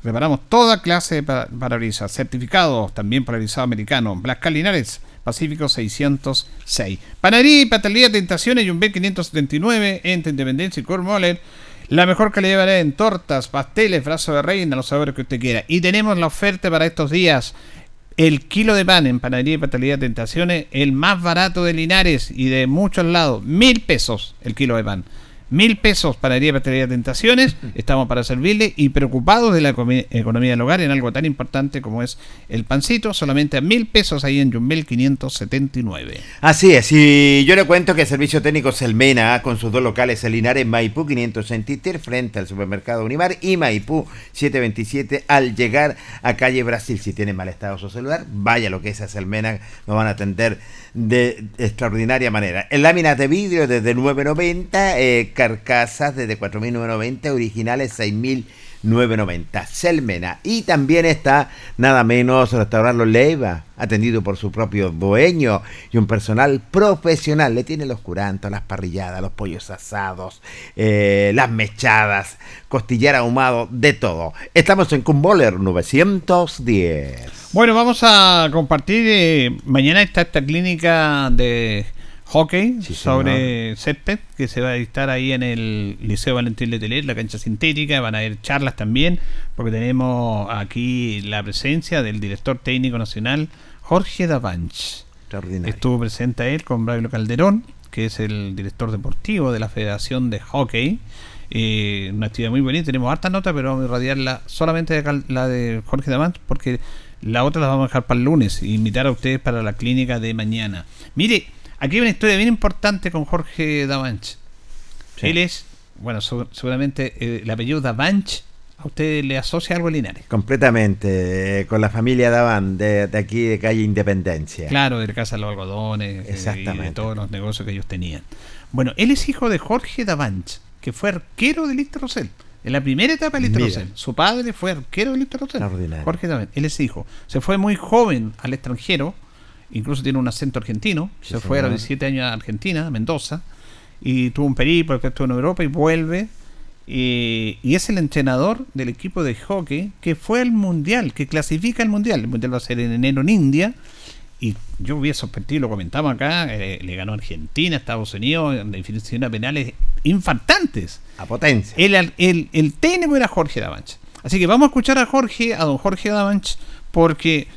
Reparamos toda clase de parabrisas, certificados, también polarizado americano. Blasca Linares, Pacífico 606. Panadería y Pastelería Tentaciones y un B579 entre Independencia y Cormoller. La mejor calidad en tortas, pasteles, brazo de reina, los sabores que usted quiera. Y tenemos la oferta para estos días. El kilo de pan en Panadería y Pastelería Tentaciones, el más barato de Linares y de muchos lados. Mil pesos el kilo de pan. Mil pesos para y Batería Tentaciones. Estamos para servirle y preocupados de la economía del hogar en algo tan importante como es el pancito. Solamente a mil pesos ahí en Jumbel 579. Así es. Y yo le cuento que el Servicio Técnico Selmena, con sus dos locales, el Linares Maipú 563 frente al supermercado Unimar y Maipú 727 al llegar a calle Brasil. Si tiene mal estado su celular, vaya lo que es a Selmena. Nos van a atender de extraordinaria manera. En láminas de vidrio desde 990, eh, carcasas desde 4.990, originales 6.990. Selmena. Y también está nada menos Restaurar Los Leiva, atendido por su propio dueño y un personal profesional. Le tiene los curantos, las parrilladas, los pollos asados, eh, las mechadas, costillar ahumado, de todo. Estamos en Kumboller 910. Bueno, vamos a compartir. eh, mañana está esta clínica de hockey sobre césped que se va a dictar ahí en el Liceo Valentín Letelier, la cancha sintética. Van a haber charlas también, porque tenemos aquí la presencia del director técnico nacional, Jorge Davanch. Estuvo presente él con Braulio Calderón, que es el director deportivo de la Federación de Hockey. Eh, una actividad muy bonita, tenemos harta nota, pero vamos a irradiarla solamente de la de Jorge Davanch, porque la otra la vamos a dejar para el lunes invitar a ustedes para la clínica de mañana. Mire, aquí hay una historia bien importante con Jorge Davanch. Él es, bueno, seguramente eh, el apellido Davanch a usted le asocia algo a Linares. Completamente, eh, con la familia Daván, de, de aquí de calle Independencia. Claro, de la Casa de los Algodones eh, Exactamente. y de todos los negocios que ellos tenían. Bueno, él es hijo de Jorge Davanch, que fue arquero del Lister Rosell. En la primera etapa del Lister. Rosell. Su padre fue arquero del Lister Rosell. Jorge Davanch, él es hijo. Se fue muy joven al extranjero, incluso tiene un acento argentino. Sí, se fue a los señor. 17 años a Argentina, a Mendoza, y tuvo un periplo, después estuvo en Europa y vuelve. Y, y es el entrenador del equipo de hockey que fue al mundial, que clasifica al mundial. El mundial va a ser en enero en India. Y yo hubiera sorprendido, lo comentamos acá, eh, le ganó Argentina, Estados Unidos, en definición a penales infartantes. A potencia. El, el, el técnico era Jorge Davanch. Así que vamos a escuchar a Jorge, a don Jorge Davanch, porque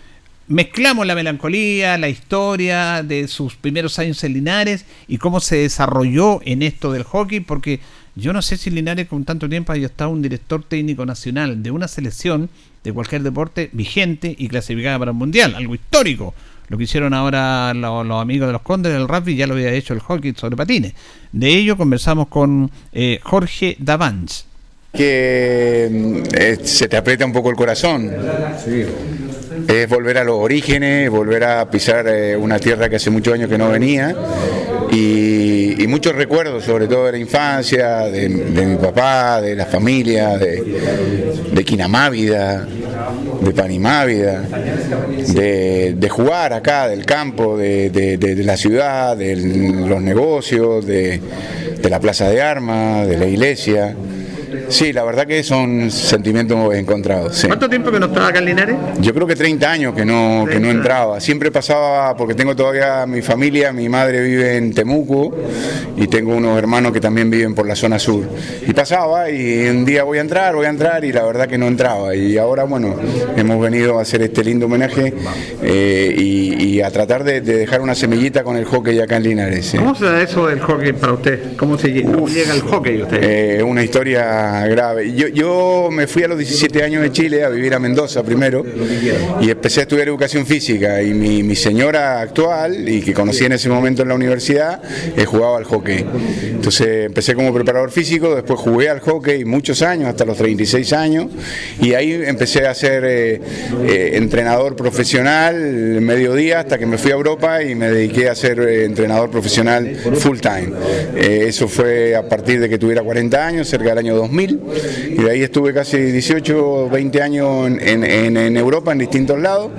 mezclamos la melancolía, la historia de sus primeros años en Linares y cómo se desarrolló en esto del hockey, porque yo no sé si Linares con tanto tiempo haya estado un director técnico nacional de una selección de cualquier deporte vigente y clasificada para el mundial, algo histórico. Lo que hicieron ahora lo- los, amigos de los Condes del rugby ya lo había hecho el hockey sobre patines. De ello conversamos con eh, Jorge Davanch. Que eh, se te aprieta un poco el corazón. Es volver a los orígenes, volver a pisar eh, una tierra que hace muchos años que no venía y, y muchos recuerdos, sobre todo de la infancia, de, de mi papá, de la familia, de, de Quinamávida, de Panimávida, de, de jugar acá, del campo, de, de- de- de la ciudad, de los negocios, de la plaza de armas, de la iglesia. Sí, la verdad que son sentimientos encontrados. sí. ¿Cuánto tiempo que no estaba acá en Linares? Yo creo que 30 años que no, que no entraba. Siempre pasaba, porque tengo todavía mi familia, mi madre vive en Temuco y tengo unos hermanos que también viven por la zona sur. Y pasaba y un día voy a entrar, voy a entrar y la verdad que no entraba. Y ahora, bueno, hemos venido a hacer este lindo homenaje eh, y, y a tratar de, de dejar una semillita con el hockey acá en Linares. ¿Cómo se da eso del hockey para usted? ¿Cómo, se, cómo llega el hockey usted? Eh, una historia grave. Yo, yo me fui a los 17 años de Chile a vivir a Mendoza primero y empecé a estudiar educación física y mi, mi señora actual y que conocí en ese momento en la universidad eh, jugaba al hockey. Entonces empecé como preparador físico, después jugué al hockey muchos años, hasta los 36 años y ahí empecé a ser eh, eh, entrenador profesional mediodía hasta que me fui a Europa y me dediqué a ser eh, entrenador profesional full time. Eso fue a partir de que tuviera 40 años, cerca del año 2000, y de ahí estuve casi 18, 20 años en, en- en Europa, en distintos lados,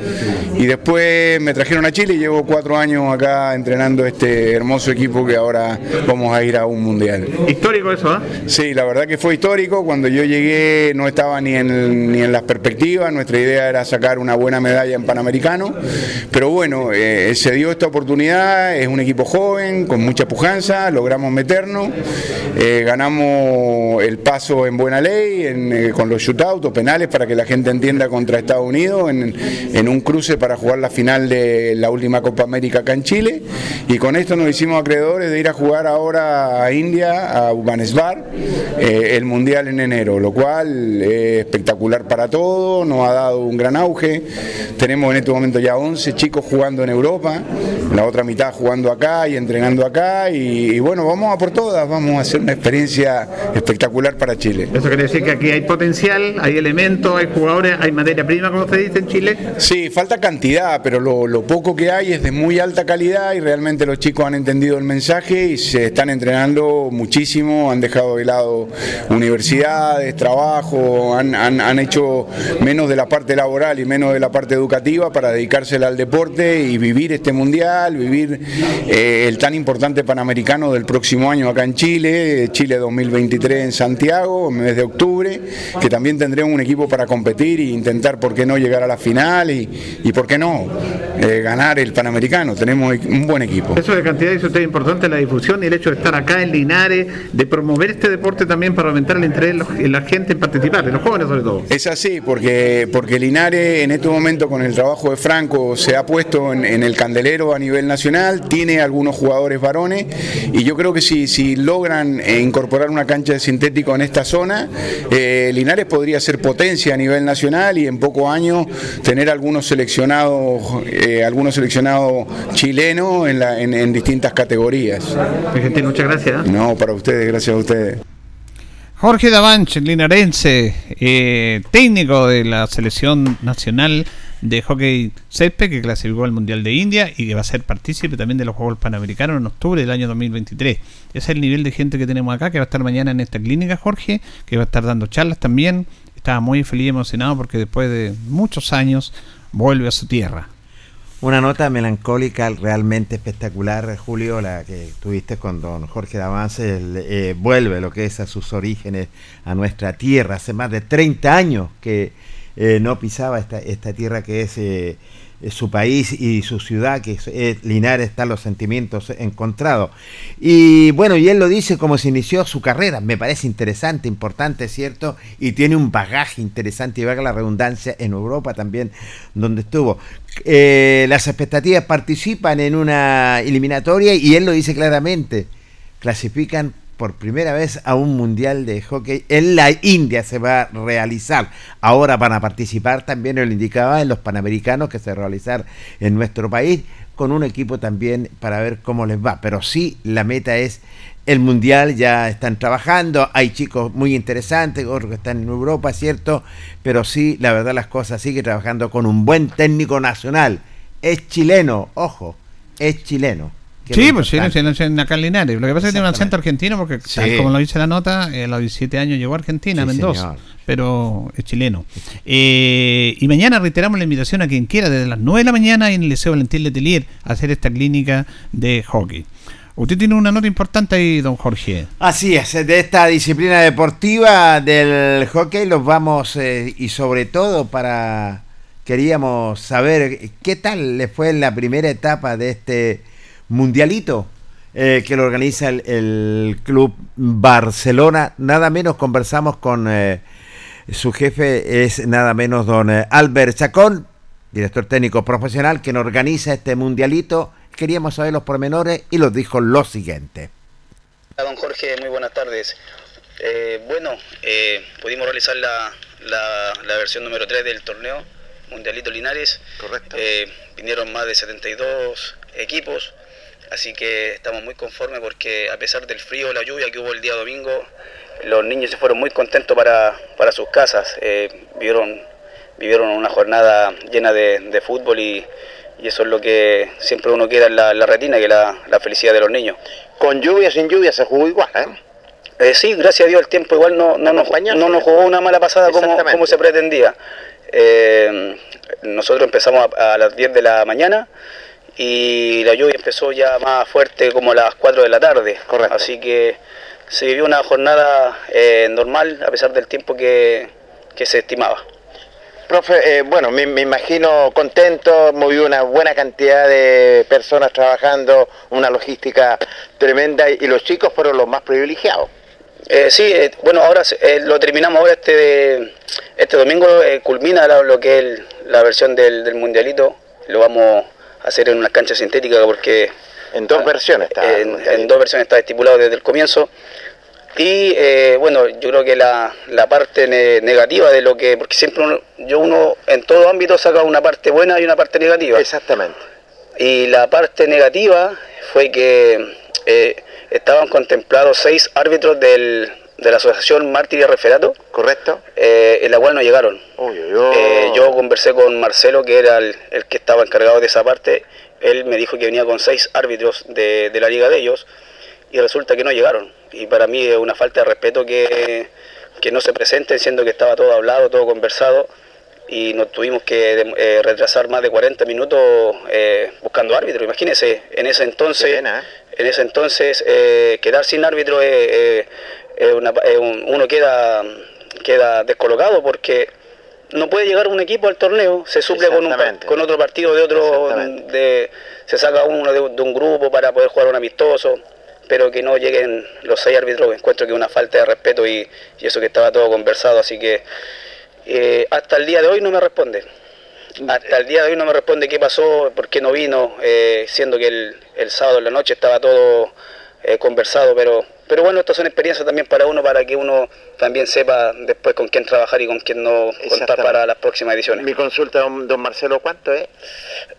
y después me trajeron a Chile y llevo cuatro años acá entrenando este hermoso equipo que ahora vamos a ir a un mundial. Histórico eso, ¿ah? Sí, la verdad que fue histórico. Cuando yo llegué no estaba ni en, ni en las perspectivas. Nuestra idea era sacar una buena medalla en Panamericano. Pero bueno, eh, se dio esta oportunidad. Es un equipo joven, con mucha pujanza. Logramos meternos. Eh, ganamos el paso en buena ley, eh, con los shootouts penales para que la gente entienda contra Estados Unidos en, un cruce para jugar la final de la última Copa América acá en Chile. Y con esto nos hicimos acreedores de ir a jugar ahora a India, a Bhubaneswar, eh, el Mundial en enero, lo cual es espectacular para todos, nos ha dado un gran auge. Tenemos en este momento ya 11 chicos jugando en Europa, la otra mitad jugando acá y entrenando acá. Y, y bueno, vamos a por todas, vamos a hacer una experiencia espectacular para Chile. Chile. Eso quiere decir que aquí hay potencial, hay elementos, hay jugadores, hay materia prima, como se dice en Chile. Sí, falta cantidad, pero lo, lo poco que hay es de muy alta calidad y realmente los chicos han entendido el mensaje y se están entrenando muchísimo, han dejado de lado universidades, trabajo, han, han- han hecho menos de la parte laboral y menos de la parte educativa para dedicársela al deporte y vivir este mundial, vivir eh, el tan importante panamericano del próximo año acá en Chile, Chile 2023 en Santiago, en mes de octubre, que también tendremos un equipo para competir e intentar, por qué no, llegar a la final y, y por qué no, eh, ganar el panamericano. Tenemos un buen equipo. Eso de cantidad dice usted es importante, la difusión y el hecho de estar acá en Linares, de promover este deporte también para aumentar el interés de la gente en participar, de los jóvenes sobre todo. Es así, porque, porque Linares en este momento con el trabajo de Franco se ha puesto en, en el candelero a nivel nacional, tiene algunos jugadores varones y yo creo que si, si logran eh, incorporar una cancha de sintético en esta zona, eh, Linares podría ser potencia a nivel nacional y en pocos años tener algunos seleccionados, eh, algunos seleccionados chilenos en, la- en- en distintas categorías. Argentina, muchas gracias. No, para ustedes, gracias a ustedes. Jorge Davanch, linarense, eh, técnico de la selección nacional de hockey césped que clasificó al Mundial de India y que va a ser partícipe también de los Juegos Panamericanos en octubre del año 2023. Ese es el nivel de gente que tenemos acá, que va a estar mañana en esta clínica, Jorge, que va a estar dando charlas también. Estaba muy feliz y emocionado porque después de muchos años vuelve a su tierra. Una nota melancólica realmente espectacular, Julio, la que tuviste con don Jorge Davance, eh, vuelve lo que es a sus orígenes, a nuestra tierra. Hace más de 30 años que eh, no pisaba esta, esta tierra que es eh, eh, su país y su ciudad, que es, es Linares, están los sentimientos encontrados. Y bueno, y él lo dice como se inició su carrera, me parece interesante, importante, ¿cierto? Y tiene un bagaje interesante, y valga la redundancia, en Europa también, donde estuvo. Eh, las expectativas participan en una eliminatoria y él lo dice claramente, clasifican por primera vez a un mundial de hockey en la India se va a realizar. Ahora van a participar también, él indicaba, en los Panamericanos que se va a realizar en nuestro país, con un equipo también para ver cómo les va. Pero sí, la meta es el mundial, ya están trabajando, hay chicos muy interesantes, otros que están en Europa, ¿cierto? Pero sí, la verdad las cosas sigue trabajando con un buen técnico nacional. Es chileno, ojo, es chileno. Sí, pues sí, en acá en Linares. Lo que pasa es que tiene un acento argentino porque, tal como lo dice la nota, eh, a los 17 años llegó a Argentina, Sí, Mendoza, señor. pero es chileno. Eh, y mañana reiteramos la invitación a quien quiera, desde las 9 de la mañana en el Liceo Valentín Letelier, a hacer esta clínica de hockey. Usted tiene una nota importante ahí, don Jorge. Así es, de esta disciplina deportiva del hockey los vamos eh, y sobre todo para queríamos saber qué tal le fue en la primera etapa de este mundialito eh, que lo organiza el, el club Barcelona. Nada menos conversamos con eh, su jefe es nada menos don eh, Albert Chacón, director técnico profesional que nos organiza este mundialito. Queríamos saber los pormenores y nos dijo lo siguiente. Hola, don Jorge, muy buenas tardes. Eh, bueno, eh, pudimos realizar la, la- la versión número 3 del torneo Mundialito Linares. Correcto. vinieron más de 72 equipos, así que estamos muy conformes porque a pesar del frío, la lluvia que hubo el día domingo, los niños se fueron muy contentos para, para sus casas. Eh, vivieron, vivieron una jornada llena de, de fútbol y, y eso es lo que siempre uno queda en la, la retina, que es la, la felicidad de los niños. Con lluvia, sin lluvia, se jugó igual, ¿eh? sí, gracias a Dios el tiempo igual no, no, nos, no nos jugó una mala pasada como, como se pretendía. Eh, nosotros empezamos a, a las 10 de la mañana y la lluvia empezó ya más fuerte como a las 4 de la tarde. Así que se vivió una jornada eh, normal a pesar del tiempo que, que se estimaba. Profe, eh, bueno, me, me imagino contento, movió una buena cantidad de personas trabajando, una logística tremenda y los chicos fueron los más privilegiados. Eh, sí, eh, bueno, ahora eh, lo terminamos ahora este este domingo, culmina lo que es el- la versión del, del mundialito, lo vamos hacer en una cancha sintética porque... En dos versiones está. En, en dos versiones está estipulado desde el comienzo. Y eh, bueno, yo creo que la, la parte ne- negativa de lo que, porque siempre uno, yo uno en todo ámbito saca una parte buena y una parte negativa. Exactamente. Y la parte negativa fue que eh, estaban contemplados seis árbitros del, de la asociación Mártir y Referato. Correcto. Eh, en la cual no llegaron. Uy, uy, uy. Eh, yo conversé con Marcelo, que era el, el que estaba encargado de esa parte. Él me dijo que venía con seis árbitros de, de la liga de ellos y resulta que no llegaron. Y para mí es una falta de respeto que, que no se presenten, siendo que estaba todo hablado, todo conversado y nos tuvimos que eh, retrasar más de 40 minutos eh, buscando árbitro. Imagínense, en ese entonces, en ese entonces eh, quedar sin árbitro es, es una- es un- uno queda queda descolocado porque no puede llegar un equipo al torneo, se suple con, un, con otro partido de otro, de, se saca uno de, de un grupo para poder jugar un amistoso, pero que no lleguen los seis árbitros, encuentro que es una falta de respeto y, y eso que estaba todo conversado, así que eh, hasta el día de hoy no me responde. Hasta el día de hoy no me responde qué pasó, por qué no vino, eh, siendo que el, el sábado en la noche estaba todo eh, conversado, pero pero bueno, estas son experiencias también para uno, para que uno también sepa después con quién trabajar y con quién no contar para las próximas ediciones. Mi consulta, don, don Marcelo, ¿cuánto es?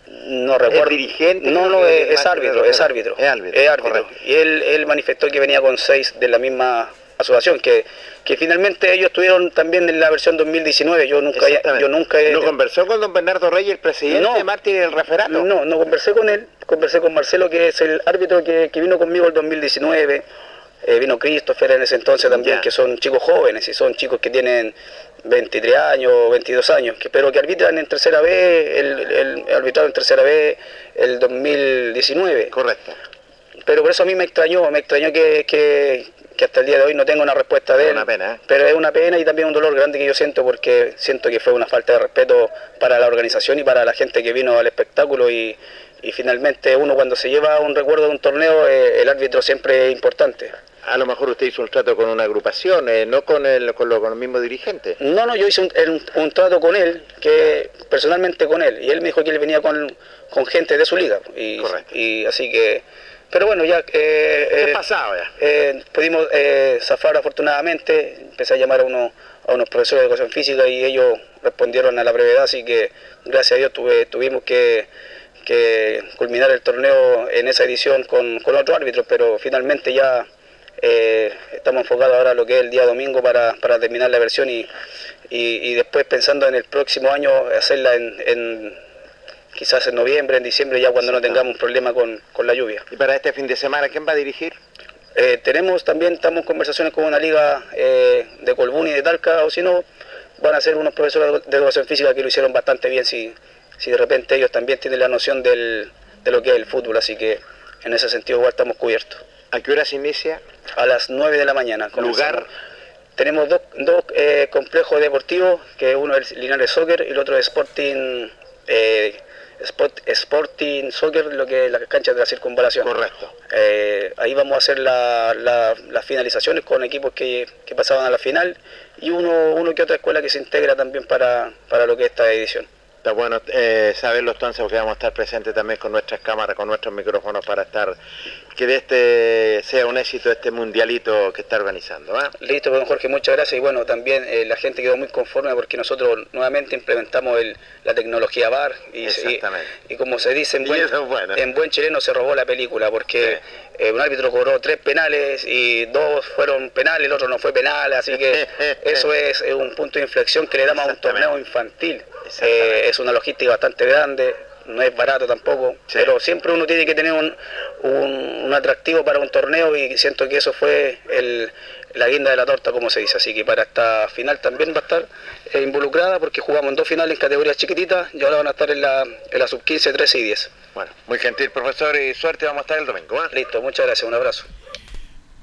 No recuerdo. dirigente? No, no, es, es árbitro, es árbitro. Es árbitro. Es árbitro. Y él, él manifestó que venía con seis de la misma asociación, que, que finalmente ellos tuvieron también en la versión 2019. Yo nunca, yo nunca he- ¿No conversó con don Bernardo Reyes, el presidente No. de Mártir y el referato? No, no conversé con él, conversé con Marcelo, que es el árbitro que, que vino conmigo el 2019. eh, vino Christopher en ese entonces también, Ya. que son chicos jóvenes y son chicos que tienen 23 años, 22 años, que, pero que arbitran en tercera B, el, el, arbitraron en tercera B el 2019. Correcto. Pero por eso a mí me extrañó, me extrañó que, que, que hasta el día de hoy no tengo una respuesta de Es él. una pena, ¿eh? Pero es una pena y también un dolor grande que yo siento porque siento que fue una falta de respeto para la organización y para la gente que vino al espectáculo y, y finalmente uno cuando se lleva un recuerdo de un torneo, eh, el árbitro siempre es importante. A lo mejor usted hizo un trato con una agrupación, eh, no con el, con, lo- con el mismo dirigente. No, no, yo hice un, un- un trato con él, que personalmente con él, y él me dijo que él venía con, con gente de su liga. Y, y así que, pero bueno, ya... Eh, ¿Qué eh, pasaba ya? eh, pudimos eh, zafar afortunadamente, empecé a llamar a, uno, a unos profesores de educación física y ellos respondieron a la brevedad, así que gracias a Dios tuve, tuvimos que, que culminar el torneo en esa edición con, con otro árbitro, pero finalmente ya eh, estamos enfocados ahora a lo que es el día domingo para, para terminar la versión y, y, y después pensando en el próximo año hacerla en, en quizás en noviembre, en diciembre, ya cuando no tengamos un problema con, con la lluvia. ¿Y para este fin de semana quién va a dirigir? Eh, tenemos también, estamos en conversaciones con una liga eh, de Colbún y de Talca, o si no, van a ser unos profesores de educación física que lo hicieron bastante bien, si, si de repente ellos también tienen la noción del, de lo que es el fútbol, así que en ese sentido igual estamos cubiertos. ¿A qué hora se inicia? A las 9 de la mañana. comenzamos. ¿Lugar? Tenemos dos, dos eh, complejos deportivos, que uno es Linares Soccer y el otro es Sporting, Sport- Sporting Soccer, lo que es la cancha de la circunvalación. Correcto. Eh, ahí vamos a hacer la- la- las finalizaciones con equipos que, que pasaban a la final y uno, uno que otra escuela que se integra también para, para lo que es esta edición. Está bueno eh, saberlo entonces porque vamos a estar presentes también con nuestras cámaras, con nuestros micrófonos para estar, que de este sea un éxito este mundialito que está organizando. ¿ah? Listo, pues, don Jorge, muchas gracias. Y bueno, también eh, la gente quedó muy conforme porque nosotros nuevamente implementamos el- la tecnología VAR y, y, Exactamente. y como se dice en buen, bueno. en buen chileno se robó la película porque eh, un árbitro cobró tres penales y dos fueron penales, el otro no fue penal, así que *laughs* eso es eh, un punto de inflexión que le damos a un torneo infantil. Eh, es una logística bastante grande, no es barato tampoco, pero siempre uno tiene que tener un, un- un atractivo para un torneo y siento que eso fue el, la guinda de la torta, como se dice. Así que para esta final también va a estar eh, involucrada porque jugamos en dos finales en categorías chiquititas y ahora van a estar en la, en la sub-15, 13 y 10. Bueno, muy gentil profesor y suerte, vamos a estar el domingo. ¿ah? Listo, muchas gracias, un abrazo.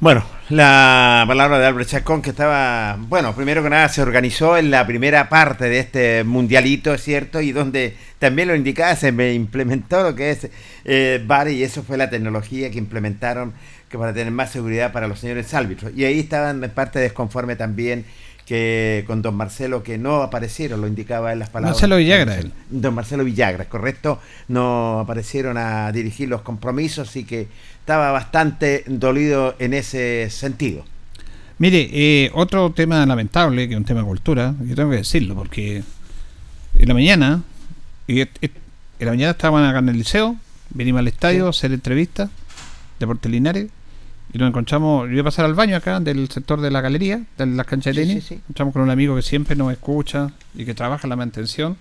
Bueno, la palabra de Albert Chacón que estaba, bueno, primero que nada se organizó en la primera parte de este mundialito, cierto, y donde también lo indicaba, se me implementó lo que es eh, y eso fue la tecnología que implementaron que para tener más seguridad para los señores árbitros. Y ahí estaban en parte desconforme también que con don Marcelo que no aparecieron, lo indicaba en las palabras. Marcelo Villagra. Don Marcelo Villagra, correcto, no aparecieron a dirigir los compromisos y que estaba bastante dolido en ese sentido. Mire, eh, otro tema lamentable, que es un tema de cultura, yo tengo que decirlo, porque en la mañana, y en la mañana estaban acá en el liceo, venimos al estadio a hacer entrevistas, Deportes Linares, Y nos encontramos, yo iba a pasar al baño acá, del sector de la galería, de las canchas de tenis. sí, sí. Encontramos con un amigo que siempre nos escucha y que trabaja en la mantención.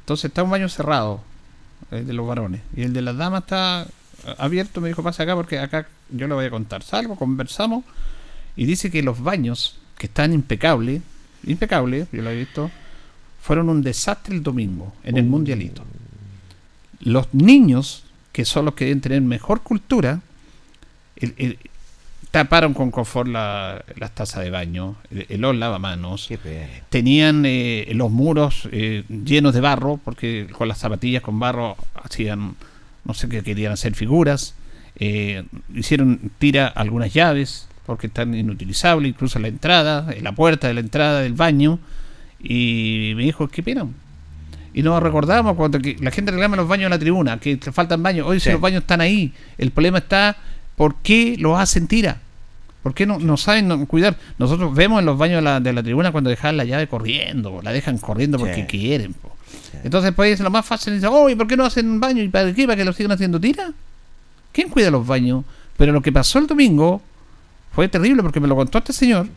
Entonces está un baño cerrado, el de los varones. Y el de las damas está eh, abierto, me dijo, pasa acá porque acá yo le voy a contar. Salgo, conversamos y dice que los baños, que están impecables, impecables, yo lo he visto, fueron un desastre el domingo en el mundialito. Los niños, que son los que deben tener mejor cultura, el- el- taparon con confort la- las tazas de baño, los lavamanos, tenían eh, los muros eh, llenos de barro, porque con las zapatillas con barro hacían, no sé qué querían hacer figuras, eh, hicieron tira algunas llaves, porque están inutilizables, incluso la entrada, en la puerta de la entrada del baño, y me dijo, qué pena. Y nos recordamos cuando que la gente reclama los baños en la tribuna, que faltan baños. Hoy si Sí. los baños están ahí, el problema está por qué los hacen tira. ¿Por qué no, no saben no- cuidar? Nosotros vemos en los baños de la, de la tribuna cuando dejan la llave corriendo, la dejan corriendo porque Sí. quieren. po. Entonces, pues lo más fácil es, oh, ¿y por qué no hacen baño? ¿Y para qué? ¿Para que lo sigan haciendo tira? ¿Quién cuida los baños? Pero lo que pasó el domingo fue terrible porque me lo contó este señor,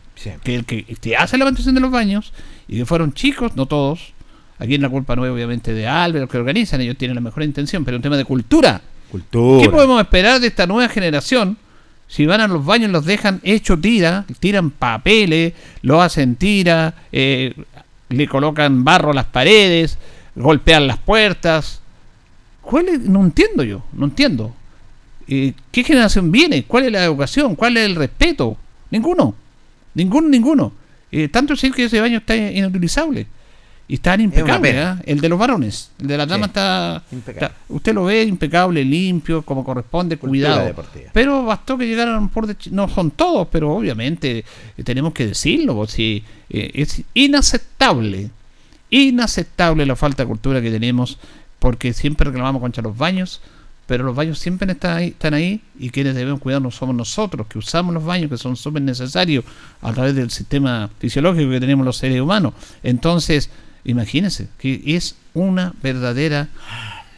que el que, hace la mantención de los baños, y que fueron chicos, no todos. Aquí en la culpa no es obviamente de los que organizan, ellos tienen la mejor intención, pero es un tema de cultura. ¿Qué podemos esperar de esta nueva generación? Si van a los baños los dejan hecho tira, tiran papeles, lo hacen tira, eh, le colocan barro a las paredes, golpean las puertas. ¿Cuál es? No entiendo yo, no entiendo. Eh, ¿Qué generación viene? ¿Cuál es la educación? ¿Cuál es el respeto? Ninguno. Ninguno, ninguno. Eh, tanto decir que ese baño está inutilizable. Y está impecable, pena. ¿eh? El de los varones. El de las damas está, impecable. está- Usted lo ve impecable, limpio, como corresponde, cuidado. deportiva. Pero bastó que llegaran por de No son todos, pero obviamente eh, tenemos que decirlo. pues, si, eh, es inaceptable. Inaceptable la falta de cultura que tenemos. Porque siempre reclamamos contra los baños. Pero los baños siempre están ahí, están ahí y quienes debemos cuidarnos somos nosotros, que usamos los baños, que son súper necesarios a través del sistema fisiológico que tenemos los seres humanos. Entonces, imagínense que es una verdadera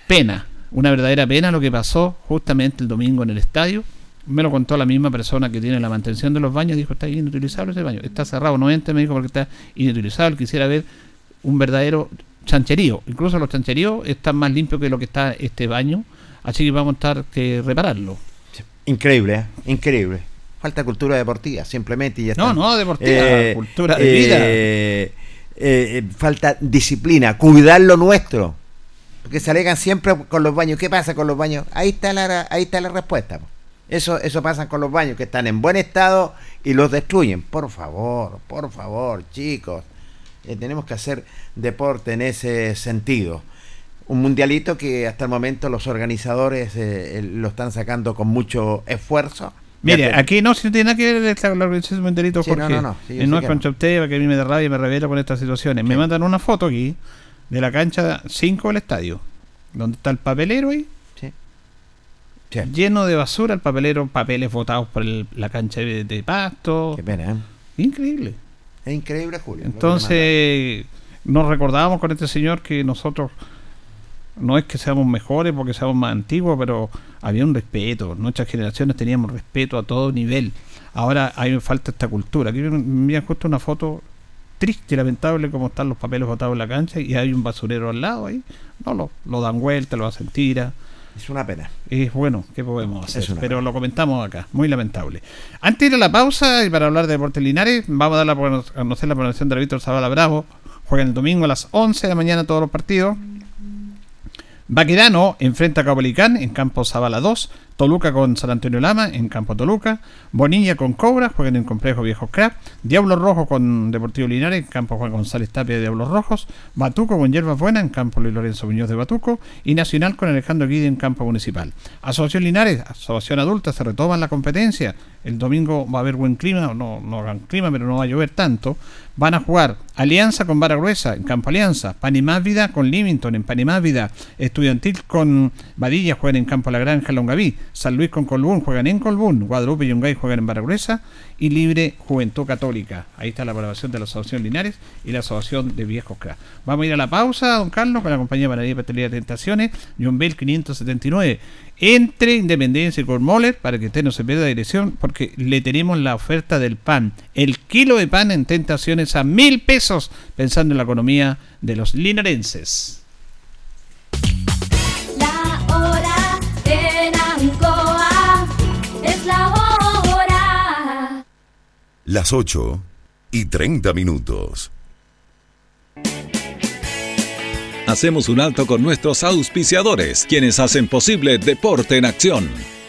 pena, una verdadera pena lo que pasó justamente el domingo en el estadio. Me lo contó la misma persona que tiene la mantención de los baños, dijo, está inutilizable ese baño, está cerrado, no entre, me dijo, porque está inutilizable, quisiera ver un verdadero chancherío. Incluso los chancheríos están más limpios que lo que está este baño, así que vamos a estar que repararlo. Increíble, ¿eh? increíble. Falta cultura deportiva, simplemente. Y ya No, no, deportiva, cultura de vida. Eh, eh, falta disciplina, cuidar lo nuestro. Porque se alegan siempre con los baños. ¿Qué pasa con los baños? Ahí está la, ahí está la respuesta. Eso, eso pasa con los baños que están en buen estado y los destruyen. Por favor, por favor, chicos. Eh, tenemos que hacer deporte en ese sentido. Un mundialito que hasta el momento los organizadores eh, eh, lo están sacando con mucho esfuerzo. Mire, aquí no, si no tiene nada que ver esta- la organización de Menderito Sí, Jorge. no, no, no, sí, no es contra usted, porque a mí me da rabia y me revelo con estas situaciones. Me mandan una foto aquí de la cancha 5 del estadio, donde está el papelero ahí. Lleno de basura, el papelero, papeles botados por el- la cancha de, de pasto. Qué pena, ¿eh? Increíble. Es increíble, Julio. Entonces, nos recordábamos con este señor que nosotros no es que seamos mejores porque seamos más antiguos, pero había un respeto. Nuestras generaciones teníamos respeto a todo nivel. Ahora hay falta esta cultura. Aquí me envían justo una foto triste y lamentable como están los papeles botados en la cancha y hay un basurero al lado ahí. No, lo, lo dan vuelta, lo hacen tira. Es una pena. Es bueno, ¿qué podemos hacer? Pero lo comentamos acá, muy lamentable. Antes de ir a la pausa y para hablar de Deportes Linares, vamos a dar la, a conocer la programación de Víctor Zavala Bravo. Juegan el domingo a las 11 de la mañana todos los partidos. Baquerano enfrenta a Caupolicán en campo Zavala 2. Toluca con San Antonio Lama en campo Toluca. Bonilla con Cobra juegan en complejo Viejo Crap. Diablo Rojo con Deportivo Linares en campo Juan González Tapia de Diablos Rojos. Batuco con Hierbas Buenas en campo Luis Lorenzo Muñoz de Batuco. Y Nacional con Alejandro Guide en campo municipal. Asociación Linares, Asociación Adulta, se retoman la competencia. El domingo va a haber buen clima, no, no gran clima, pero no va a llover tanto. Van a jugar Alianza con Vara Gruesa en Campo Alianza, Panimávida con Livington en Panimávida, Estudiantil con Vadilla juegan en Campo La Granja Longaví, San Luis con Colbún juegan en Colbún, Guadalupe y Yungay juegan en Baragruesa y Libre Juventud Católica. Ahí está la programación de la Asociación Linares y la Asociación de Viejos Cra. Vamos a ir a la pausa, don Carlos, con la compañía Panadería Pastelería Tentaciones, Jumbel 579. Entre Independencia y Cormoller para que usted no se pierda dirección, porque le tenemos la oferta del pan. El kilo de pan en Tentaciones a mil pesos, pensando en la economía de los linarenses. Las 8 y 30 minutos. Hacemos un alto con nuestros auspiciadores, quienes hacen posible Deporte en Acción.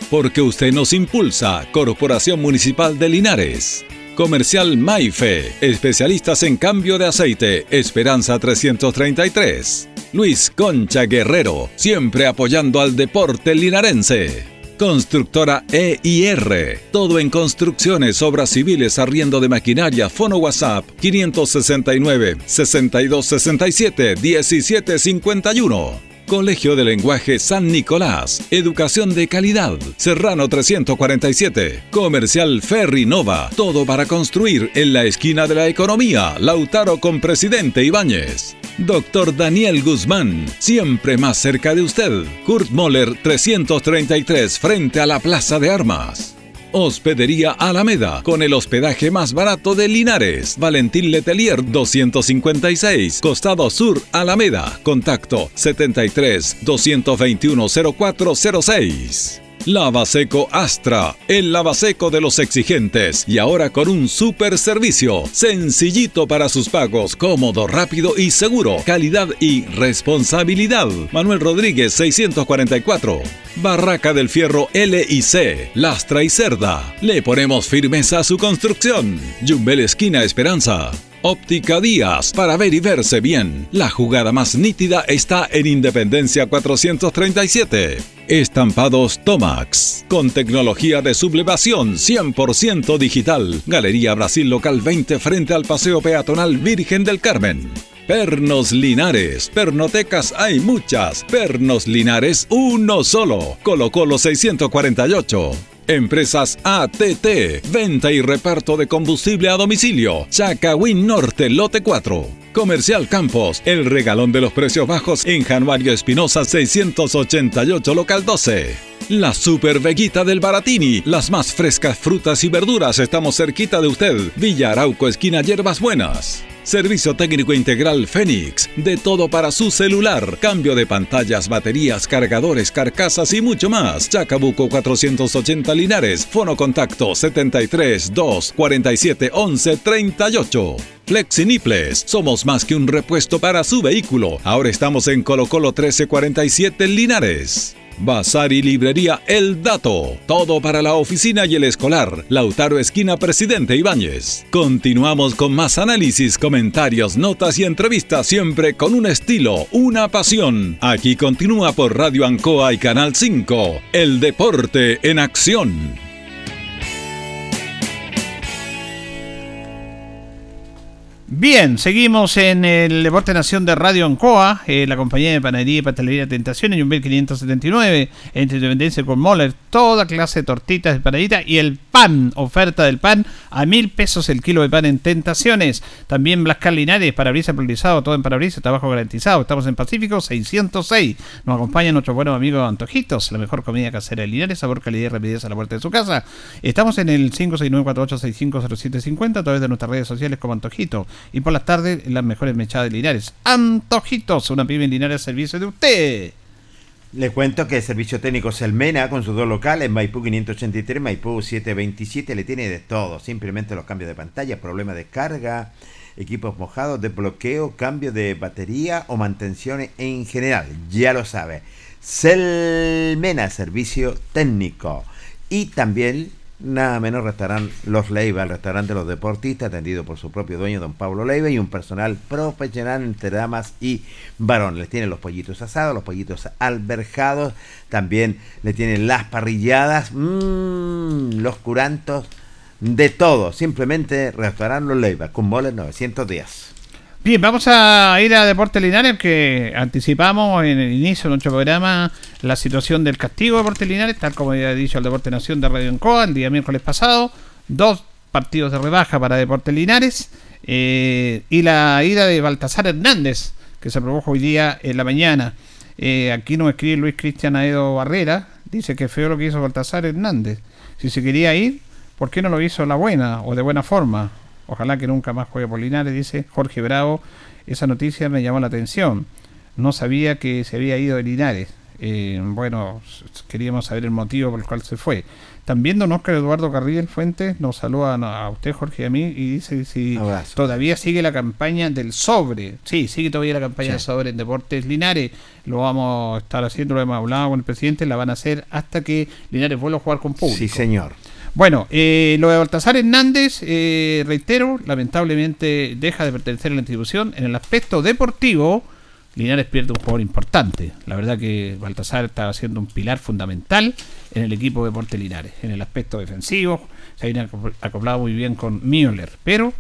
Porque usted nos impulsa, Corporación Municipal de Linares. Comercial Maife, especialistas en cambio de aceite, Esperanza 333. Luis Concha Guerrero, siempre apoyando al deporte linarense. Constructora EIR. Todo en construcciones, obras civiles, arriendo de maquinaria. Fono WhatsApp 569 6267 1751. Colegio de Lenguaje San Nicolás. Educación de calidad. Serrano 347. Comercial Ferry Nova. Todo para construir en la esquina de la economía. Lautaro con Presidente Ibáñez. Doctor Daniel Guzmán, siempre más cerca de usted. Kurt Moller 333 frente a la Plaza de Armas. Hospedería Alameda, con el hospedaje más barato de Linares. Valentín Letelier 256, Costado Sur, Alameda. Contacto 73 221 0406. Lavaseco Astra, el lavaseco de los exigentes y ahora con un super servicio, sencillito para sus pagos, cómodo, rápido y seguro, calidad y responsabilidad. Manuel Rodríguez 644. Barraca del Fierro L y C, Lastra y Cerda. Le ponemos firmeza a su construcción. Jumbel Esquina Esperanza. Óptica Díaz, para ver y verse bien. La jugada más nítida está en Independencia 437. Estampados Tomax, con tecnología de sublevación 100% digital. Galería Brasil Local 20 frente al Paseo Peatonal Virgen del Carmen. Pernos Linares. Pernotecas hay muchas. Pernos Linares, uno solo. Colo Colo 648. Empresas ATT, venta y reparto de combustible a domicilio. Chacawin Norte, lote 4. Comercial Campos, el regalón de los precios bajos en Januario Espinosa 688, local 12. La Super Veguita del Baratini, las más frescas frutas y verduras, estamos cerquita de usted. Villa Arauco, esquina Hierbas Buenas. Servicio técnico integral Fénix, de todo para su celular, cambio de pantallas, baterías, cargadores, carcasas y mucho más. Chacabuco 480 Linares, fono contacto 73 2 47 11 38. Flexiniples, somos más que un repuesto para su vehículo. Ahora estamos en Colo Colo 1347 Linares. Bazar y librería El Dato. Todo para la oficina y el escolar. Lautaro Esquina Presidente Ibáñez. Continuamos con más análisis, comentarios, notas y entrevistas, siempre con un estilo, una pasión. Aquí continúa por Radio Ancoa y Canal 5. El deporte en acción. Bien, seguimos en el Deporte Nación de Radio Ancoa, eh, la compañía de panadería y pastelería Tentaciones, Jumbel 579, entre Independencia con Moller, toda clase de tortitas de panadita y el pan, oferta del pan a mil pesos el kilo de pan en Tentaciones. También Blascar Linares, parabrisas polarizado, todo en parabrisas, trabajo garantizado. Estamos en Pacífico 606. Nos acompaña nuestro buenos amigo Antojitos, la mejor comida casera de Linares, sabor, calidad y rapidez a la puerta de su casa. Estamos en el 569-4865-0750 a través de nuestras redes sociales como Antojito. Y por las tardes, las mejores mechadas de. Antojitos, una pyme en Linares servicio de usted. Le cuento que el Servicio Técnico Selmena, con sus dos locales, Maipú 583, Maipú 727, le tiene de todo. Simplemente los cambios de pantalla, problemas de carga, equipos mojados, desbloqueo, cambio de batería o mantenciones en general. Ya lo sabe. Selmena, Servicio Técnico. Y también nada menos restaurante Los Leiva, el restaurante de los deportistas, atendido por su propio dueño, don Pablo Leiva, y un personal profesional entre damas y varones. Les tienen los pollitos asados, los pollitos alberjados, también le tienen las parrilladas, mmm, los curantos, de todo. Simplemente restaurante Los Leiva, con Moller 910. Bien, vamos a ir a Deportes Linares, que anticipamos en el inicio de nuestro programa la situación del castigo de Deportes Linares, tal como había dicho el Deporte Nación de Radio Encoa el día miércoles pasado. Dos partidos de rebaja para Deportes Linares eh, y la ida de Baltasar Hernández, que se produjo hoy día en la mañana. Eh, aquí nos escribe Luis Cristian Aedo Barrera, dice que feo lo que hizo Baltasar Hernández. Si se quería ir, ¿por qué no lo hizo la buena o de buena forma? Ojalá que nunca más juegue por Linares, dice Jorge Bravo. Esa noticia me llamó la atención. No sabía que se había ido de Linares. Eh, bueno, queríamos saber el motivo por el cual se fue. También don Oscar Eduardo Carrillo Fuentes nos saluda a usted, Jorge, y a mí, y dice si todavía sigue la campaña del sobre. Sí, sigue todavía la campaña Sí. del sobre en Deportes Linares. Lo vamos a estar haciendo, lo hemos hablado con el presidente, la van a hacer hasta que Linares vuelva a jugar con público. Sí, señor. Bueno, eh, lo de Baltasar Hernández, eh, reitero, lamentablemente deja de pertenecer a la institución. En el aspecto deportivo, Linares pierde un jugador importante. La verdad que Baltasar está siendo un pilar fundamental en el equipo de Deporte Linares. En el aspecto defensivo, se acopl- acoplado muy bien con Müller, pero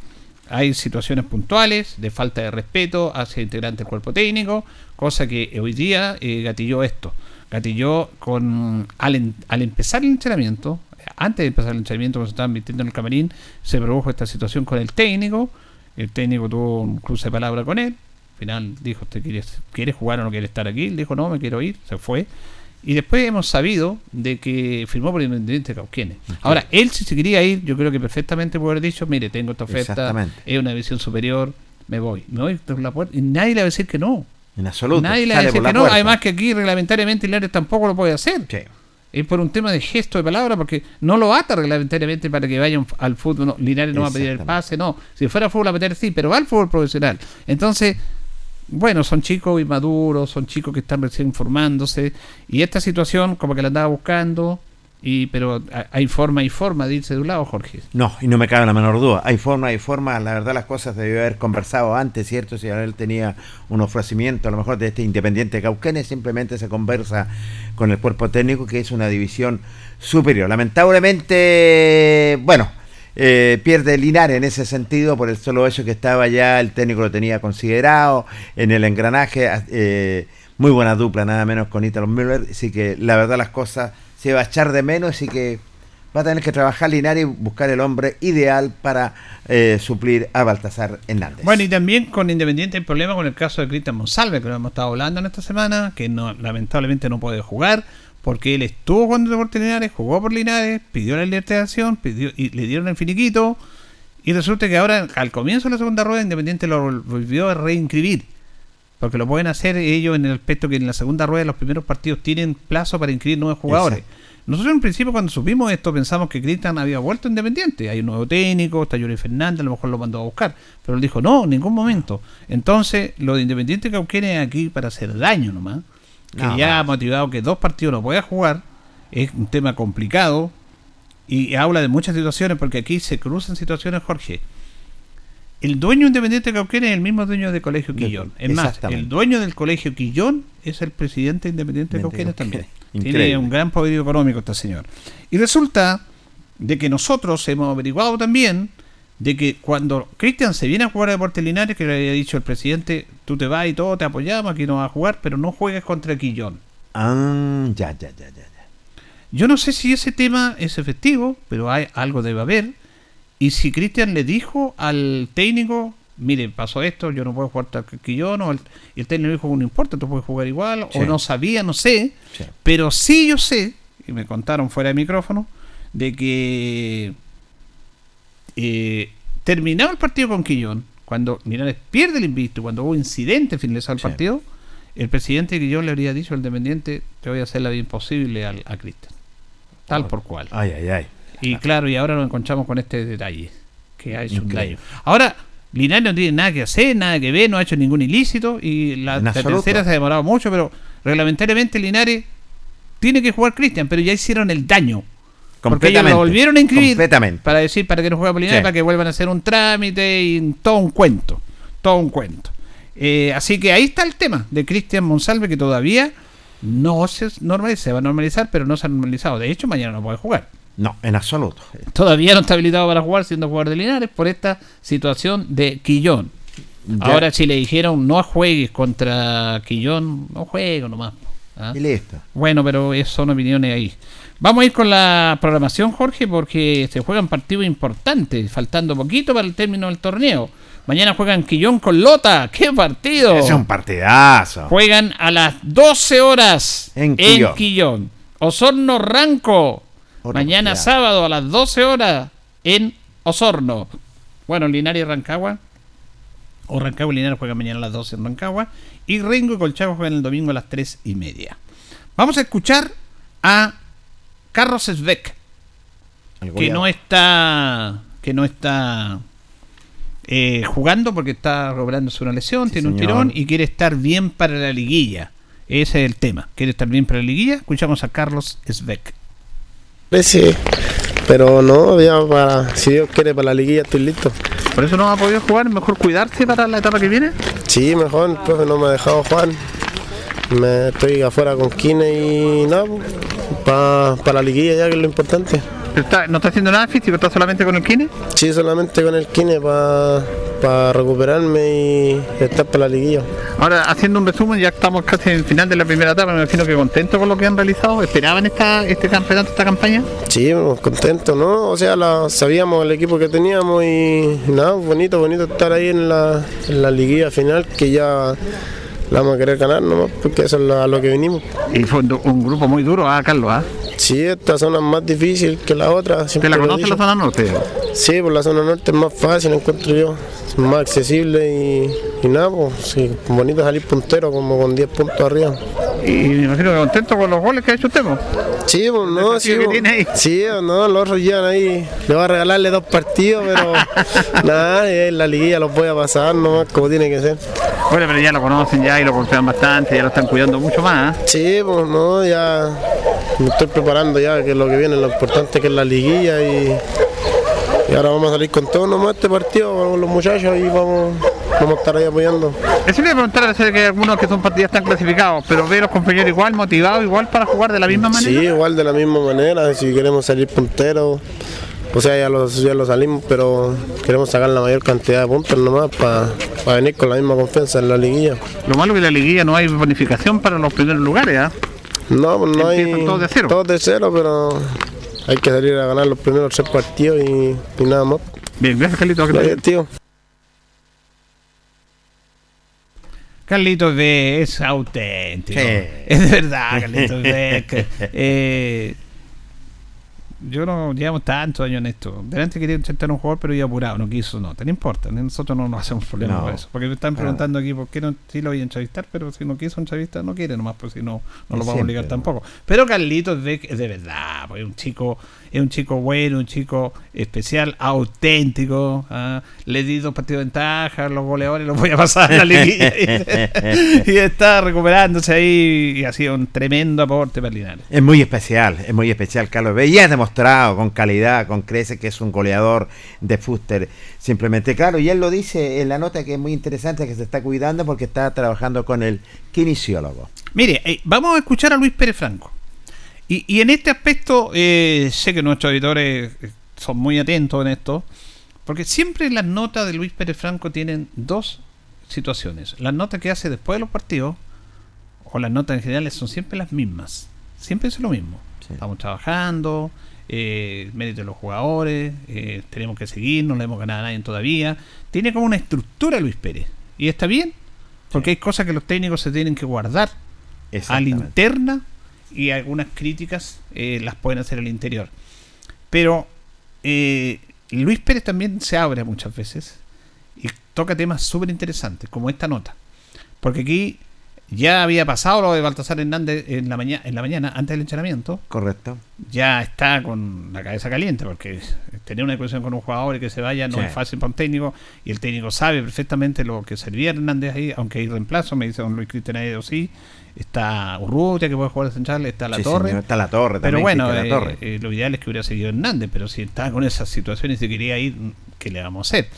hay situaciones puntuales de falta de respeto hacia integrantes del cuerpo técnico, cosa que hoy día eh, gatilló esto. Gatilló con al, al empezar el entrenamiento, antes de empezar el entrenamiento, cuando se estaban vistiendo en el camarín, se produjo esta situación con el técnico. El técnico tuvo un cruce de palabra con él. Al final dijo, ¿usted quiere, quiere jugar o no quiere estar aquí? Él dijo, no, me quiero ir. Se fue. Y después hemos sabido de que firmó por Independiente Cauquenes. Ahora, él si se quería ir, yo creo que perfectamente puede haber dicho, mire, tengo esta oferta, es una visión superior, me voy. Me voy por la puerta. Y nadie le va a decir que no. En absoluto. Nadie le va a decir que no. puerta. Además que aquí reglamentariamente Linares tampoco lo puede hacer. Es por un tema de gesto de palabra, porque no lo ata reglamentariamente para que vayan al fútbol. No, Linares no va a pedir el pase, no. Si fuera fútbol a meter sí, pero va al fútbol profesional. Entonces, bueno, son chicos inmaduros, son chicos que están recién formándose. Y esta situación, como que la andaba buscando, y pero hay forma y forma de irse de un lado, Jorge. No, y no me cabe la menor duda. Hay forma, hay forma. La verdad, las cosas debió haber conversado antes, ¿cierto? Si él tenía un ofrecimiento, a lo mejor de este Independiente Cauquenes, simplemente se conversa con el cuerpo técnico, que es una división superior. Lamentablemente, bueno, eh, pierde Linares en ese sentido por el solo hecho que estaba ya, el técnico lo tenía considerado en el engranaje. eh, muy buena dupla, nada menos con Italo Müller. Así que la verdad, las cosas se va a echar de menos y que va a tener que trabajar Linares y buscar el hombre ideal para eh, suplir a Baltasar Hernández. Bueno, y también con Independiente hay problema con el caso de Cristian Monsalve, que lo hemos estado hablando en esta semana, que no, lamentablemente no puede jugar, porque él estuvo jugando Deportes Linares, jugó por Linares, pidió la libertadación, pidió, y le dieron el finiquito, y resulta que ahora, al comienzo de la segunda rueda, Independiente lo vol- volvió a reinscribir. Porque lo pueden hacer ellos en el aspecto que en la segunda rueda de los primeros partidos tienen plazo para inscribir nuevos jugadores. Nosotros en principio cuando supimos esto pensamos que Cristian había vuelto Independiente. Hay un nuevo técnico, está Yuri Fernández, a lo mejor lo mandó a buscar. Pero él dijo, no, en ningún momento. Entonces, lo de Independiente Cauquenes es aquí para hacer daño nomás. Que No, ya ha motivado que dos partidos no pueda jugar. Es un tema complicado. Y habla de muchas situaciones, porque aquí se cruzan situaciones, Jorge. El dueño independiente de Cauquenes es el mismo dueño del Colegio Quillón. Es más, el dueño del Colegio Quillón es el presidente independiente de Cauquenes también. Tiene Increíble. un gran poderío económico este señor. Y resulta de que nosotros hemos averiguado también de que cuando Cristian se viene a jugar a Deportes Linares, que le había dicho el presidente, tú te vas y todo, te apoyamos, aquí no vas a jugar, pero no juegues contra Quillón. Ah, ya, ya, ya, ya. Yo no sé si ese tema es efectivo, pero hay algo debe haber. Y si Cristian le dijo al técnico, mire, pasó esto, yo no puedo jugar contra Quillón, o el, y el técnico dijo, no importa, tú puedes jugar igual, Sí. o no sabía, no sé, Sí. pero sí yo sé, y me contaron fuera de micrófono, de que eh, terminado el partido con Quillón, cuando Linares pierde el invicto, cuando hubo incidente finalizado el partido, el presidente de Quillón le habría dicho al dependiente, te voy a hacer la vida imposible al, a Cristian. Tal por cual. Ay, ay, ay. Y claro, y ahora nos encontramos con este detalle, que ha hecho un daño. Ahora, Linares no tiene nada que hacer, nada que ver, no ha hecho ningún ilícito, y la, tercera se ha demorado mucho, pero reglamentariamente Linares tiene que jugar Cristian, pero ya hicieron el daño. Porque ellos lo volvieron a inscribir para decir para que no juegue por Linares, Sí. para que vuelvan a hacer un trámite y todo un cuento. Todo un cuento. Eh, así que ahí está el tema de Cristian Monsalve que todavía no se normaliza, se va a normalizar, pero no se ha normalizado. De hecho, mañana no puede jugar. No, en absoluto. Todavía no está habilitado para jugar siendo jugador de Linares por esta situación de Quillón. Ya. Ahora si le dijeron no juegues contra Quillón, no juego nomás. ¿ah? Y listo. Bueno, pero eso son opiniones ahí. Vamos a ir con la programación, Jorge, porque se juegan partidos importantes, faltando poquito para el término del torneo. Mañana juegan Quillón con Lota. ¡Qué partido! Es un partidazo. Juegan a las 12 horas En en. Quillón. Osorno Ranco. Mañana sábado a las 12 horas en Osorno. Bueno, Linares y Rancagua. O Rancagua y Linares juegan mañana a las 12 en Rancagua. Y Rengo y Colchagua juegan el domingo a las 3 y media. Vamos a escuchar a Carlos Sveck. que no está que no está eh, jugando porque está recuperándose una lesión, tiene un señor. tirón y quiere estar bien para la liguilla. Ese es el tema. Quiere estar bien para la liguilla. Escuchamos a Carlos Sveck. Sí, pero no, ya para, si Dios quiere, para la liguilla estoy listo. ¿Por eso no ha podido jugar? ¿Mejor cuidarse para la etapa que viene? Sí, mejor, el profe no me ha dejado jugar. Me estoy afuera con Kine y nada, para la liguilla ya que es lo importante. ¿No está haciendo nada físico? ¿Está solamente con el Kine? Sí, solamente con el Kine para recuperarme y estar para la liguilla. Ahora, haciendo un resumen, ya estamos casi en el final de la primera etapa. Me imagino que contento con lo que han realizado. ¿Esperaban esta, este campeonato, esta campaña? Sí, pues, contento, ¿no? O sea, la- sabíamos el equipo que teníamos y nada, bonito, bonito estar ahí en la, en la liguilla final que ya la vamos a querer ganar nomás, porque eso es lo- a lo que vinimos. Y fue un, grupo muy duro, ¿ah, Carlos? ¿ah? Sí, esta zona es más difícil que la otra. siempre la conoce la zona norte? Sí, pues la zona norte es más fácil, encuentro yo. Es más accesible y, y nada, pues sí, bonito salir puntero como con 10 puntos arriba. Y me imagino que contento con los goles que ha hecho usted, pues. Sí, pues no, sí, pues, tiene ahí. sí, no, los otros llegan ahí. Le voy a regalarle dos partidos, pero *laughs* nada, en la liguilla los voy a pasar nomás como tiene que ser. Bueno, pero ya lo conocen ya y lo confían bastante, ya lo están cuidando mucho más. ¿ah? Sí, pues no, ya me estoy preparando ya, que es lo que viene, lo importante que es la liguilla y, y ahora vamos a salir con todo nomás este partido, vamos los muchachos y vamos, vamos a estar ahí apoyando. Eso le iba a preguntar a que algunos que son partidos están clasificados, pero ve a los compañeros igual, motivados igual para jugar de la misma manera. Sí, igual de la misma manera, si queremos salir punteros, o sea, ya lo, ya lo salimos, pero queremos sacar la mayor cantidad de puntos nomás para venir con la misma confianza en la liguilla. Lo malo es que en la liguilla no hay bonificación para los primeros lugares, ¿ah? No, pues no hay. Todos de cero. Todos de cero, pero hay que salir a ganar los primeros tres partidos y, y nada más. Bien, gracias Carlitos. Gracias, tío. Carlitos B es auténtico. Sí. Es verdad, Carlitos *laughs* B. eh, yo no llevamos tantos años en esto. Delante quería sentar a un jugador, pero iba apurado, no quiso, no. No importa, nosotros no nos hacemos problemas No. por eso. Porque me están preguntando aquí por qué no sí lo voy a entrevistar, pero si no quiso entrevistar, no quiere nomás, pues si no, no lo vamos a obligar tampoco. Pero Carlitos es de verdad, pues, es un chico, es un chico bueno, un chico especial, auténtico. ¿ah? Le di dos partidos de ventaja, los goleadores los voy a pasar a la liguilla. *laughs* y está recuperándose ahí y ha sido un tremendo aporte para Linares. Es muy especial, es muy especial Carlos B. Y demostrado con calidad, con crece que es un goleador de fútbol. Simplemente, claro, y él lo dice en la nota que es muy interesante, que se está cuidando porque está trabajando con el kinesiólogo. Mire, eh, vamos a escuchar a Luis Pérez Franco. Y, y en este aspecto, eh, sé que nuestros editores eh, son muy atentos en esto, porque siempre las notas de Luis Pérez Franco tienen dos situaciones. Las notas que hace después de los partidos, o las notas en general, son siempre las mismas. Siempre es lo mismo. Estamos trabajando, eh, mérito de los jugadores, eh, tenemos que seguir, no le hemos ganado a nadie todavía. Tiene como una estructura Luis Pérez. Y está bien, porque hay cosas que los técnicos se tienen que guardar a la interna y algunas críticas eh, las pueden hacer al interior. Pero eh, Luis Pérez también se abre muchas veces y toca temas súper interesantes, como esta nota. Porque aquí ya había pasado lo de Baltasar Hernández en la, mañana en la mañana, antes del entrenamiento. Correcto. Ya está con la cabeza caliente, porque tener una discusión con un jugador y que se vaya no Sí. es fácil para un técnico. Y el técnico sabe perfectamente lo que servía Hernández ahí, aunque hay reemplazo, me dice don Luis Cristian Aedo, sí. Está Urrutia, que puede jugar de central, está La Sí, Torre. señor, está La Torre Pero también, bueno, Cristian eh, Latorre. eh, lo ideal es que hubiera seguido Hernández, pero si está con esas situaciones y se quería ir, ¿qué le vamos a hacer?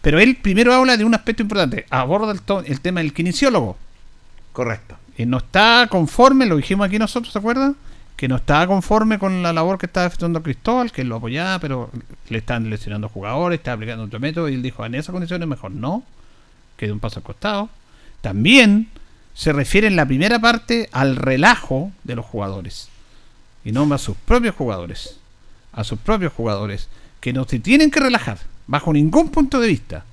Pero él primero habla de un aspecto importante, aborda el, to- el tema del kinesiólogo. Correcto. Y no está conforme, lo dijimos aquí nosotros, ¿se acuerdan? Que no estaba conforme con la labor que estaba efectuando Cristóbal, que lo apoyaba, pero le están lesionando jugadores, está aplicando otro método, y él dijo, en esas condiciones mejor no. que de un paso al costado. También se refiere en la primera parte al relajo de los jugadores. Y no a sus propios jugadores. A sus propios jugadores. Que no se tienen que relajar. Bajo ningún punto de vista.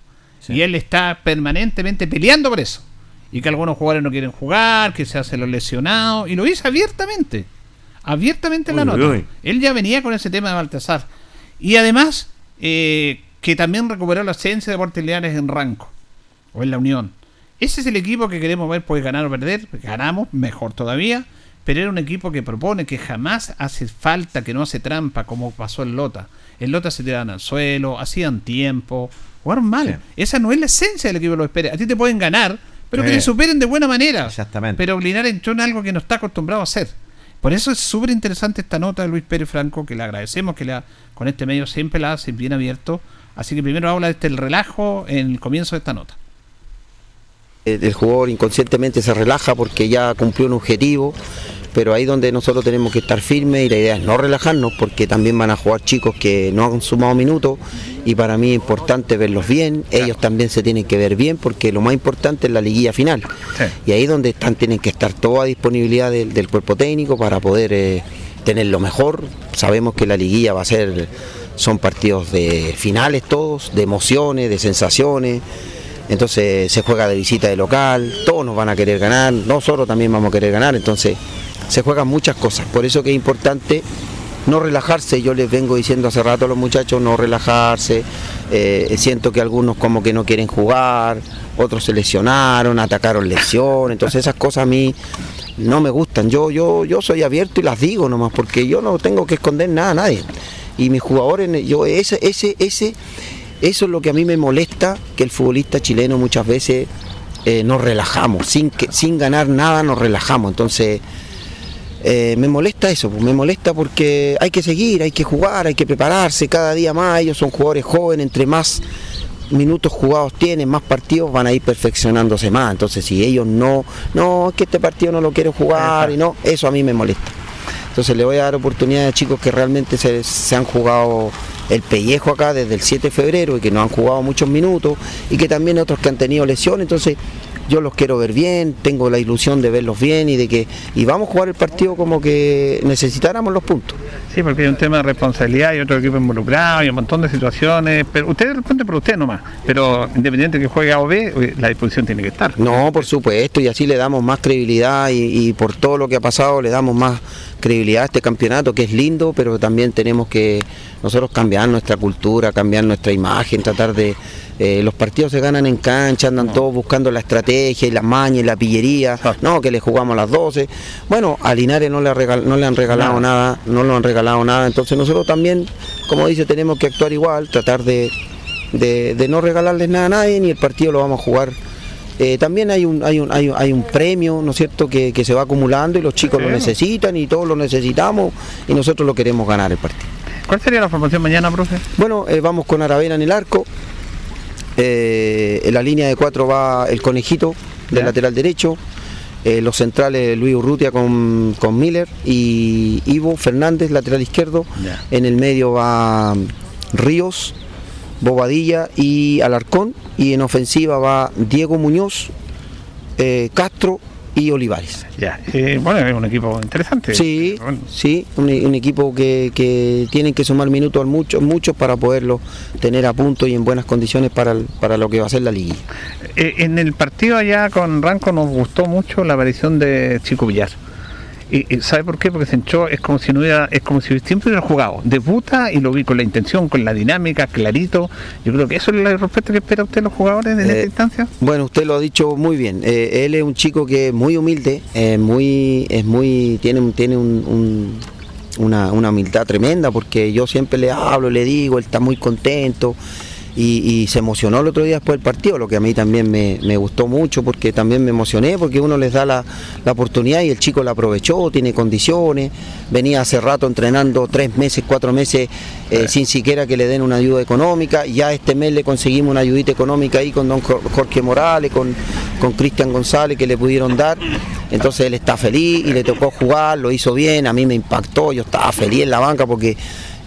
Y él está permanentemente peleando por eso. Y que algunos jugadores no quieren jugar, que se hacen los lesionados. Y lo dice abiertamente. Abiertamente en la Uy, nota. uy. Él ya venía con ese tema de Baltasar. Y además, eh, que también recuperó la esencia de Deportes Leales en Ranco. O en la Unión. Ese es el equipo que queremos ver, puede ganar o perder. Ganamos, mejor todavía. Pero era un equipo que propone, que jamás hace falta, que no hace trampa, como pasó en Lota. En Lota se tiraban al suelo, hacían tiempo, jugaron mal. Esa no es la esencia del equipo de los Pérez. A ti te pueden ganar, pero que Eh. te superen de buena manera. Exactamente. Pero Linares entró en algo que no está acostumbrado a hacer. Por eso es súper interesante esta nota de Luis Pérez Franco, que le agradecemos que la, con este medio siempre la hace bien abierto. Así que primero habla de este el relajo en el comienzo de esta nota. El el jugador inconscientemente se relaja porque ya cumplió un objetivo, pero ahí donde nosotros tenemos que estar firmes y la idea es no relajarnos porque también van a jugar chicos que no han sumado minutos y para mí es importante verlos bien, ellos también se tienen que ver bien porque lo más importante es la liguilla final. Y ahí donde están tienen que estar toda a disponibilidad del, del cuerpo técnico para poder eh, tener lo mejor, sabemos que la liguilla va a ser, son partidos de finales todos, de emociones, de sensaciones. Entonces se juega de visita de local, todos nos van a querer ganar, nosotros también vamos a querer ganar, entonces se juegan muchas cosas. Por eso que es importante no relajarse, yo les vengo diciendo hace rato a los muchachos no relajarse, eh, siento que algunos como que no quieren jugar, otros se lesionaron, atacaron lesión, entonces esas cosas a mí no me gustan, yo, yo, yo soy abierto y las digo nomás, porque yo no tengo que esconder nada a nadie. Y mis jugadores, yo ese, ese, ese, eso es lo que a mí me molesta, que el futbolista chileno muchas veces eh, nos relajamos, sin, que, sin ganar nada nos relajamos. Entonces, eh, me molesta eso, pues, me molesta porque hay que seguir, hay que jugar, hay que prepararse cada día más. Ellos son jugadores jóvenes, entre más minutos jugados tienen, más partidos van a ir perfeccionándose más. Entonces, si ellos no, no, es que este partido no lo quiero jugar y no, eso a mí me molesta. Entonces, le voy a dar oportunidad a chicos que realmente se, se han jugado el pellejo acá desde el 7 de febrero y que no han jugado muchos minutos y que también otros que han tenido lesiones. Entonces, yo los quiero ver bien, tengo la ilusión de verlos bien y de que y vamos a jugar el partido como que necesitáramos los puntos. Sí, porque hay un tema de responsabilidad y otro equipo involucrado y un montón de situaciones. Pero usted responde por usted nomás. Pero independiente que juegue A o B, la disposición tiene que estar. No, por supuesto, y así le damos más credibilidad y, y por todo lo que ha pasado le damos más credibilidad a este campeonato que es lindo, pero también tenemos que nosotros cambiar nuestra cultura, cambiar nuestra imagen, tratar de... eh, los partidos se ganan en cancha, andan todos buscando la estrategia y la maña y la pillería, no, que le jugamos a las 12. Bueno, a Linares no le, ha regal- no le han regalado nada, no le han regalado nada, entonces nosotros también, como dice, tenemos que actuar igual, tratar de, de, de no regalarles nada a nadie y el partido lo vamos a jugar. Eh, también hay un, hay, un, hay, un, hay un premio, ¿no es cierto?, que, que se va acumulando y los chicos lo necesitan y todos lo necesitamos y nosotros lo queremos ganar el partido. ¿Cuál sería la formación mañana, profe? Bueno, eh, vamos con Aravena en el arco. Eh, en la línea de cuatro va el conejito del Ya. lateral derecho. Eh, los centrales Luis Urrutia con, con Miller y Ivo Fernández, lateral izquierdo. Ya. En el medio va Ríos, Bobadilla y Alarcón. Y en ofensiva va Diego Muñoz, eh, Castro y Olivares. Ya, eh, bueno, es un equipo interesante. Sí, sí, un, un equipo que, que tienen que sumar minutos a muchos, muchos para poderlo tener a punto y en buenas condiciones para, el- para lo que va a ser la liguilla. Eh, en el partido allá con Ranco nos gustó mucho la aparición de Chico Villar. Y, y ¿Sabe por qué? Porque Senchó es como si no hubiera, es como si siempre hubiera jugado. Debuta y lo vi con la intención, con la dinámica, clarito. Yo creo que eso es el respeto que espera usted los jugadores en Eh, esta instancia. Bueno, usted lo ha dicho muy bien. Eh, él es un chico que es muy humilde, eh, muy, es muy, tiene, tiene un- un- una, una humildad tremenda porque yo siempre le hablo, le digo, él está muy contento. Y, y se emocionó el otro día después del partido, lo que a mí también me, me gustó mucho porque también me emocioné porque uno les da la, la oportunidad y el chico la aprovechó, tiene condiciones, venía hace rato entrenando tres meses, cuatro meses eh, sin siquiera que le den una ayuda económica, ya este mes le conseguimos una ayudita económica ahí con don Jor- Jorge Morales, con, con Cristian González que le pudieron dar, entonces él está feliz y le tocó jugar, lo hizo bien, a mí me impactó, yo estaba feliz en la banca porque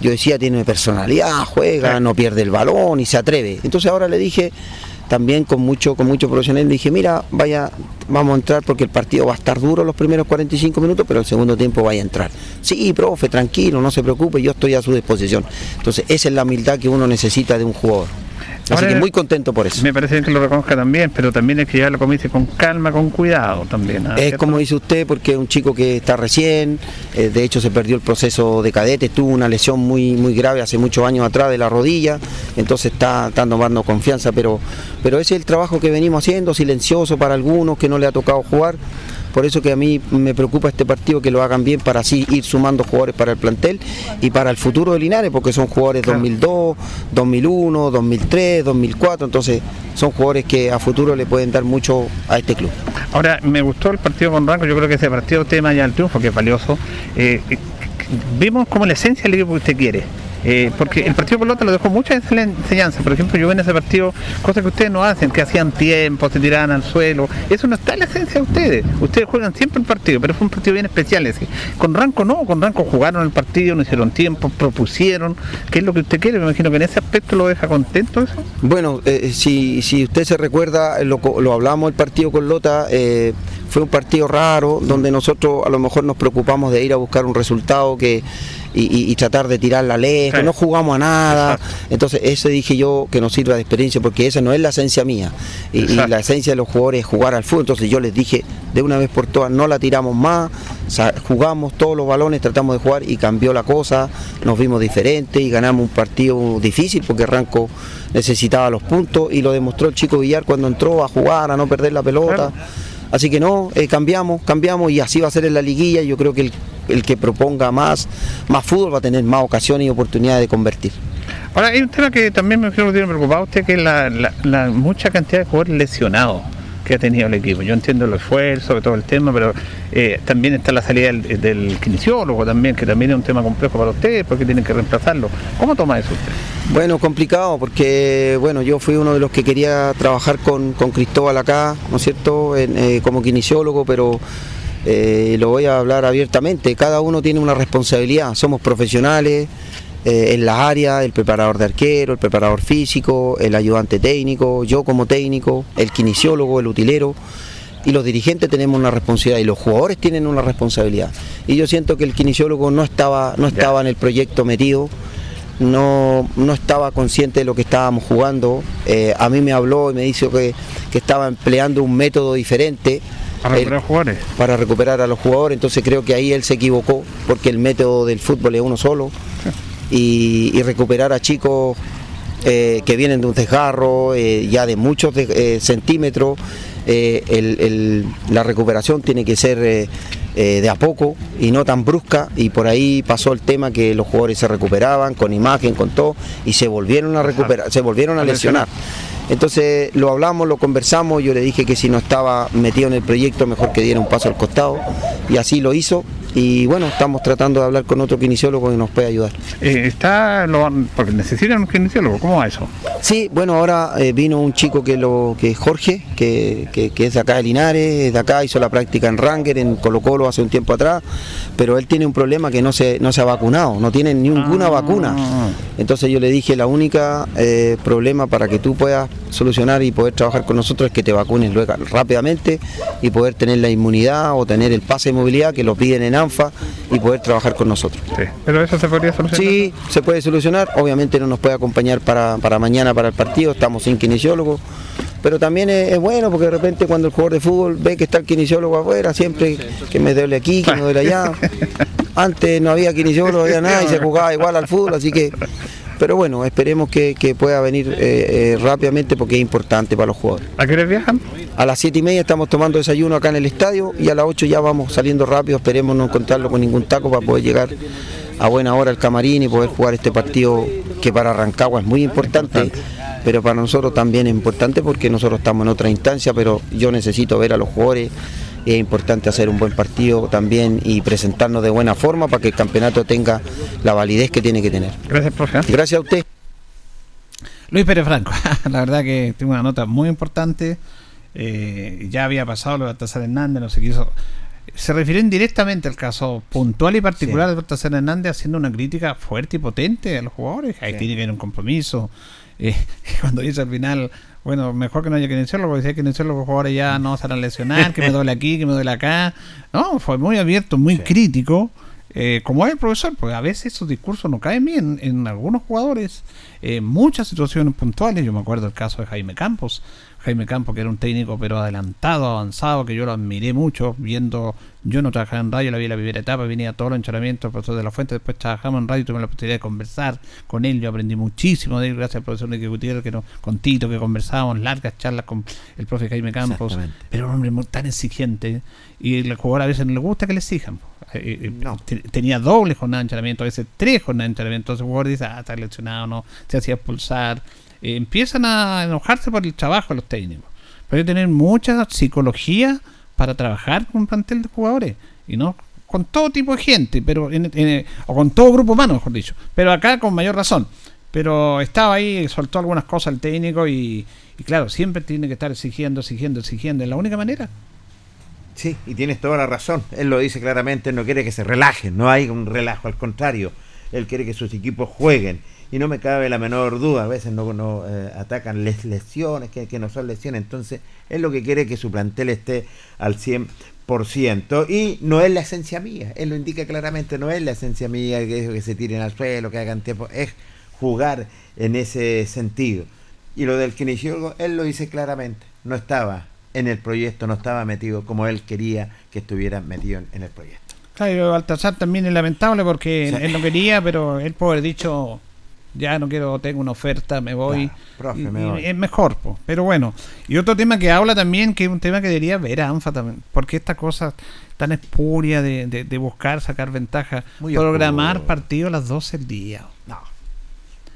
yo decía, tiene personalidad, juega, no pierde el balón y se atreve. Entonces ahora le dije, también con mucho, con mucho profesional, dije, mira, vaya, vamos a entrar porque el partido va a estar duro los primeros 45 minutos, pero el segundo tiempo vaya a entrar. Sí, profe, tranquilo, no se preocupe, yo estoy a su disposición. Entonces, esa es la humildad que uno necesita de un jugador. Así Ahora, que muy contento por eso. Me parece bien que lo reconozca también, pero también hay que llevarlo, como dice, con calma, con cuidado también. ¿ah? Es ¿Cierto? como dice usted, porque es un chico que está recién, eh, de hecho se perdió el proceso de cadete, tuvo una lesión muy, muy grave hace muchos años atrás de la rodilla, entonces está, está tomando confianza, pero, pero ese es el trabajo que venimos haciendo, silencioso para algunos que no le ha tocado jugar. Por eso que a mí me preocupa este partido que lo hagan bien para así ir sumando jugadores para el plantel y para el futuro de Linares, porque son jugadores 2002, 2001, 2003, 2004, entonces son jugadores que a futuro le pueden dar mucho a este club. Ahora, me gustó el partido con Ranco, yo creo que ese partido tema ya el triunfo, que es valioso. Eh, eh, vimos como la esencia del equipo que usted quiere. Eh, porque el partido pelota lo dejó muchas enseñanzas. Por ejemplo, yo en ese partido cosas que ustedes no hacen, que hacían tiempo, se tiraban al suelo. Eso no está en la esencia de ustedes. Ustedes juegan siempre el partido, pero fue un partido bien especial ese. Con Ranco no, con Ranco jugaron el partido, no hicieron tiempo, propusieron. ¿Qué es lo que usted quiere? Me imagino que en ese aspecto lo deja contento eso. Bueno, eh, si, si usted se recuerda, lo, hablamos el partido con Lota, eh, fue un partido raro donde nosotros a lo mejor nos preocupamos de ir a buscar un resultado que y, y- y tratar de tirarla lejos, no jugamos a nada. Entonces, eso dije yo que nos sirva de experiencia porque esa no es la esencia mía. Y, y la esencia de los jugadores es jugar al fútbol. Entonces, yo les dije de una vez por todas, no la tiramos más, jugamos todos los balones, tratamos de jugar y cambió la cosa, nos vimos diferentes y ganamos un partido difícil porque Ranco necesitaba los puntos y lo demostró el chico Villar cuando entró a jugar, a no perder la pelota. Así que no, eh, cambiamos, cambiamos y así va a ser en la liguilla. Yo creo que el, el que proponga más, más fútbol va a tener más ocasiones y oportunidades de convertir. Ahora, hay un tema que también me que tiene usted, que es la- la mucha cantidad de jugadores lesionados que ha tenido el equipo. Yo entiendo el esfuerzo, todo el tema, pero eh, también está la salida del, del kinesiólogo también, que también es un tema complejo para ustedes, porque tienen que reemplazarlo. ¿Cómo toma eso usted? Bueno, complicado porque bueno, yo fui uno de los que quería trabajar con, con Cristóbal acá, ¿no es cierto?, eh, como kinesiólogo, pero eh, lo voy a hablar abiertamente. Cada uno tiene una responsabilidad, somos profesionales eh, en las áreas, el preparador de arquero, el preparador físico, el ayudante técnico, yo como técnico, el kinesiólogo, el utilero. Y los dirigentes tenemos una responsabilidad y los jugadores tienen una responsabilidad. Y yo siento que el kinesiólogo no estaba, no estaba en el proyecto metido no, no estaba consciente de lo que estábamos jugando. Eh, a mí me habló y me dijo que, que estaba empleando un método diferente. Para recuperar jugadores. Para recuperar a los jugadores, entonces creo que ahí él se equivocó, porque el método del fútbol es uno solo. Y, y recuperar a chicos eh, que vienen de un desgarro, eh, ya de muchos de- eh, centímetros, eh, el- el- la recuperación tiene que ser de a poco y no tan brusca y por ahí pasó el tema que los jugadores se recuperaban con imagen, con todo y se volvieron a recuperar, se volvieron A lesionar. Entonces lo hablamos, lo conversamos, yo le dije que si no estaba metido en el proyecto mejor que diera un paso al costado y así lo hizo y bueno, estamos tratando de hablar con otro kinesiólogo que nos puede ayudar. Eh, está, lo, porque necesitan un kinesiólogo, ¿cómo va eso? Sí, bueno, ahora eh, vino un chico que lo que es Jorge, que, que- que es de acá de Linares, es de acá, hizo la práctica en Ranger, en Colo Colo hace un tiempo atrás, pero él tiene un problema que no se, no se ha vacunado, no tiene ninguna vacuna. Entonces yo le dije, la única eh, problema para que tú puedas solucionar y poder trabajar con nosotros es que te vacunes luego, rápidamente y poder tener la inmunidad o tener el pase de movilidad que lo piden en ANFA y poder trabajar con nosotros. Pero eso se podría solucionar. Sí, se puede solucionar. Obviamente no nos puede acompañar para, para mañana, para el partido. Estamos sin kinesiólogo. Pero también es, es bueno porque de repente cuando el jugador de fútbol ve que está el kinesiólogo afuera, siempre que me duele aquí, que me duele allá. *laughs* Antes no había kinesiólogo, no había nada y se jugaba igual al fútbol, así que... Pero bueno, esperemos que, que pueda venir eh, eh, rápidamente porque es importante para los jugadores. ¿A qué hora viajan? A las 7 y media estamos tomando desayuno acá en el estadio y a las 8 ya vamos saliendo rápido. Esperemos no encontrarlo con ningún taco para poder llegar a buena hora al camarín y poder jugar este partido que para Rancagua es muy importante, pero para nosotros también es importante porque nosotros estamos en otra instancia, pero yo necesito ver a los jugadores. Es importante hacer un buen partido también y presentarnos de buena forma para que el campeonato tenga la validez que tiene que tener. Gracias, profe. Gracias a usted. Luis Pérez Franco, *laughs* la verdad que tengo una nota muy importante. Eh, ya había pasado lo de Baltasar Hernández, no se quiso. Se refirió directamente al caso puntual y particular de Baltasar Hernández, haciendo una crítica fuerte y potente a los jugadores. Ahí tiene que haber un compromiso. Eh, *laughs* cuando dice al final, Bueno, mejor que no haya kinesiólogo, porque si hay kinesiólogo, los jugadores ya no se van a lesionar, que me duele aquí, que me duele acá. No, fue muy abierto, muy crítico. eh, como es el profesor, porque a veces esos discursos no caen bien en algunos jugadores, en muchas situaciones puntuales. Yo me acuerdo del caso de Jaime Campos. Jaime Campos, que era un técnico pero adelantado, avanzado, que yo lo admiré mucho, viendo, yo no trabajaba en radio, la vi en la primera etapa, venía a todos los entrenamientos, el profesor de la Fuente, después trabajamos en radio, tuve la posibilidad de conversar con él, yo aprendí muchísimo de él, gracias al profesor Enrique Gutiérrez, que con Tito, que conversábamos, largas charlas con el profe Jaime Campos, pero un hombre muy tan exigente, y el jugador a veces no le gusta que le exijan. Eh, eh, te- tenía doble jornada de entrenamiento, a veces tres jornadas de entrenamiento. Entonces el jugador dice, ah, está lesionado, no, se hacía expulsar. Eh, empiezan a enojarse por el trabajo de los técnicos. Que tener mucha psicología para trabajar con un plantel de jugadores. Y no con todo tipo de gente, pero en- o con todo grupo humano, mejor dicho. Pero acá con mayor razón. Pero estaba ahí, soltó algunas cosas el técnico y, y claro, siempre tiene que estar exigiendo, exigiendo, exigiendo. Es la única manera. Sí, y tienes toda la razón. Él lo dice claramente, no quiere que se relajen, no hay un relajo, al contrario, él quiere que sus equipos jueguen. Y no me cabe la menor duda, a veces no, no, eh, atacan les lesiones, que, que no son lesiones, entonces él lo que quiere es que su plantel esté al 100%. Y no es la esencia mía, él lo indica claramente, no es la esencia mía que, que se tiren al suelo, que hagan tiempo, es jugar en ese sentido. Y lo del kinesiólogo, él lo dice claramente, no estaba en el proyecto, no estaba metido como él quería que estuviera metido en, en el proyecto. Claro, Baltasar también es lamentable porque Sí. él no quería, pero él puede haber dicho, ya no quiero, tengo una oferta, me voy. profe, Y- me voy. Es mejor, po. pero bueno. Y otro tema que habla también, que es un tema que debería ver a ANFA también, porque esta cosa tan espuria de, de- de buscar sacar ventaja, Muy programar oscuro. partidos a las 12 del día. No.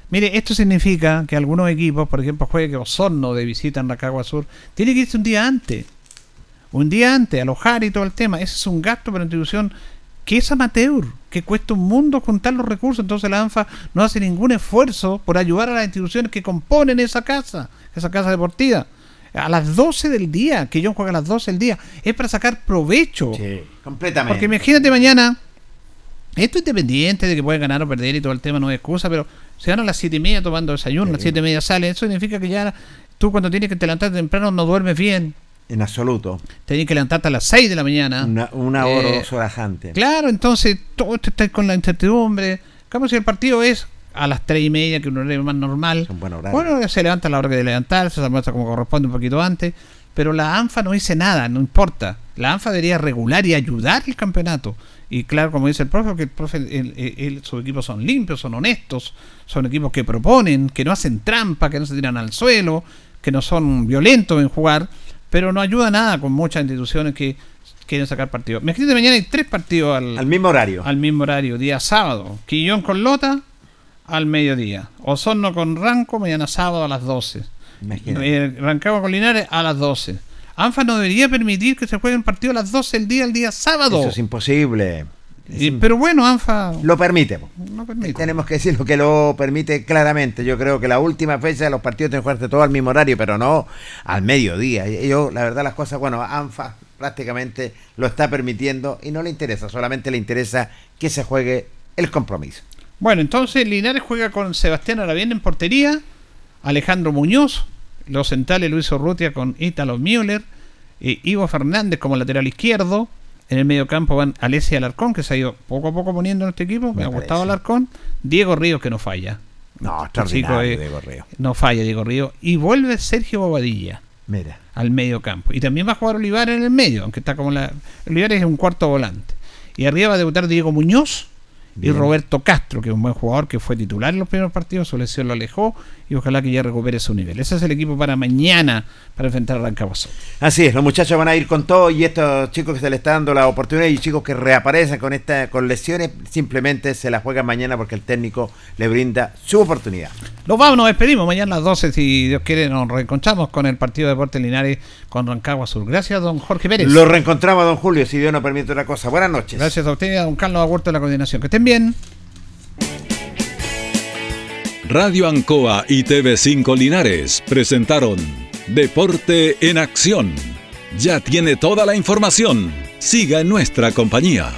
Mire, esto significa que algunos equipos, por ejemplo, juegue que Osorno de visita en Rancagua Sur, tiene que irse un día antes. Un día antes, alojar y todo el tema. Ese es un gasto para una institución que es amateur, que cuesta un mundo juntar los recursos. Entonces la ANFA no hace ningún esfuerzo por ayudar a las instituciones que componen esa casa, esa casa deportiva. A las 12 del día, que yo juega a las 12 del día, es para sacar provecho. Completamente. Porque imagínate mañana, esto independiente de que pueden ganar o perder y todo el tema no es excusa, pero se van a las 7 y media tomando desayuno, a las 7 y media salen. Eso significa que ya tú cuando tienes que te levantarte temprano no duermes bien. En absoluto. Tenés que levantarte a las 6 de la mañana. Una, una hora o Eh, dos horas antes. Claro, entonces todo esto está con la incertidumbre. Como si el partido es a las 3 y media, que un horario más normal. Bueno, se levanta a la hora que de levantarse, se almuerza como corresponde un poquito antes. Pero la ANFA no dice nada, no importa. La ANFA debería regular y ayudar el campeonato. Y claro, como dice el profe, que el profe, él- él- sus equipos son limpios, son honestos, son equipos que proponen, que no hacen trampa, que no se tiran al suelo, que no son violentos en jugar, pero no ayuda nada con muchas instituciones que quieren sacar partidos. Me escribe mañana hay tres partidos al, Al mismo horario. al mismo horario, día sábado. Quillón con Lota al mediodía. Osorno con Ranco mañana sábado a las 12. Imagínate. Eh, Rancagua con Linares a las 12. ANFA no debería permitir que se jueguen partidos a las 12 del día el día sábado. Eso es imposible. Y- pero bueno, ANFA Lo permite. no permite. Tenemos que decir lo que lo permite claramente. Yo creo que la última fecha de los partidos tienen que jugarse todos al mismo horario, pero no al mediodía. Y Yo, la verdad, las cosas, bueno, ANFA prácticamente lo está permitiendo y no le interesa, solamente le interesa que se juegue el compromiso. Bueno, entonces Linares juega con Sebastián Aravien en portería, Alejandro Muñoz, los centrales Luis Urrutia con Ítalo Müller, eh, Ivo Fernández como lateral izquierdo, en el medio campo van Alessia Alarcón, que se ha ido poco a poco poniendo en este equipo, me, ha gustado Alarcón, Diego Ríos que no falla. No, Este chico extraordinario, es- Diego Ríos. No falla Diego Ríos. Y vuelve Sergio Bobadilla Mira. al medio campo. Y también va a jugar Olivares en el medio, aunque está como la... Olivares es un cuarto volante. Y arriba va a debutar Diego Muñoz y. Roberto Castro, que es un buen jugador que fue titular en los primeros partidos, su lesión lo alejó y ojalá que ya recupere su nivel. Ese es el equipo para mañana para enfrentar a Rancagua. Así es, los muchachos van a ir con todo y estos chicos que se les está dando la oportunidad y chicos que reaparecen con esta con lesiones simplemente se la juegan mañana porque el técnico le brinda su oportunidad. Nos vamos, nos despedimos. Mañana a las 12, si Dios quiere, nos reencontramos con el partido de Deportes Linares con Rancagua Sur. Gracias, don Jorge Pérez. Lo reencontramos, don Julio, si Dios nos permite otra cosa. Buenas noches. Gracias a usted y a don Carlos Agurto de la coordinación. Que estén bien. Radio Ancoa y TV5 Linares presentaron Deporte en Acción. Ya tiene toda la información. Siga en nuestra compañía.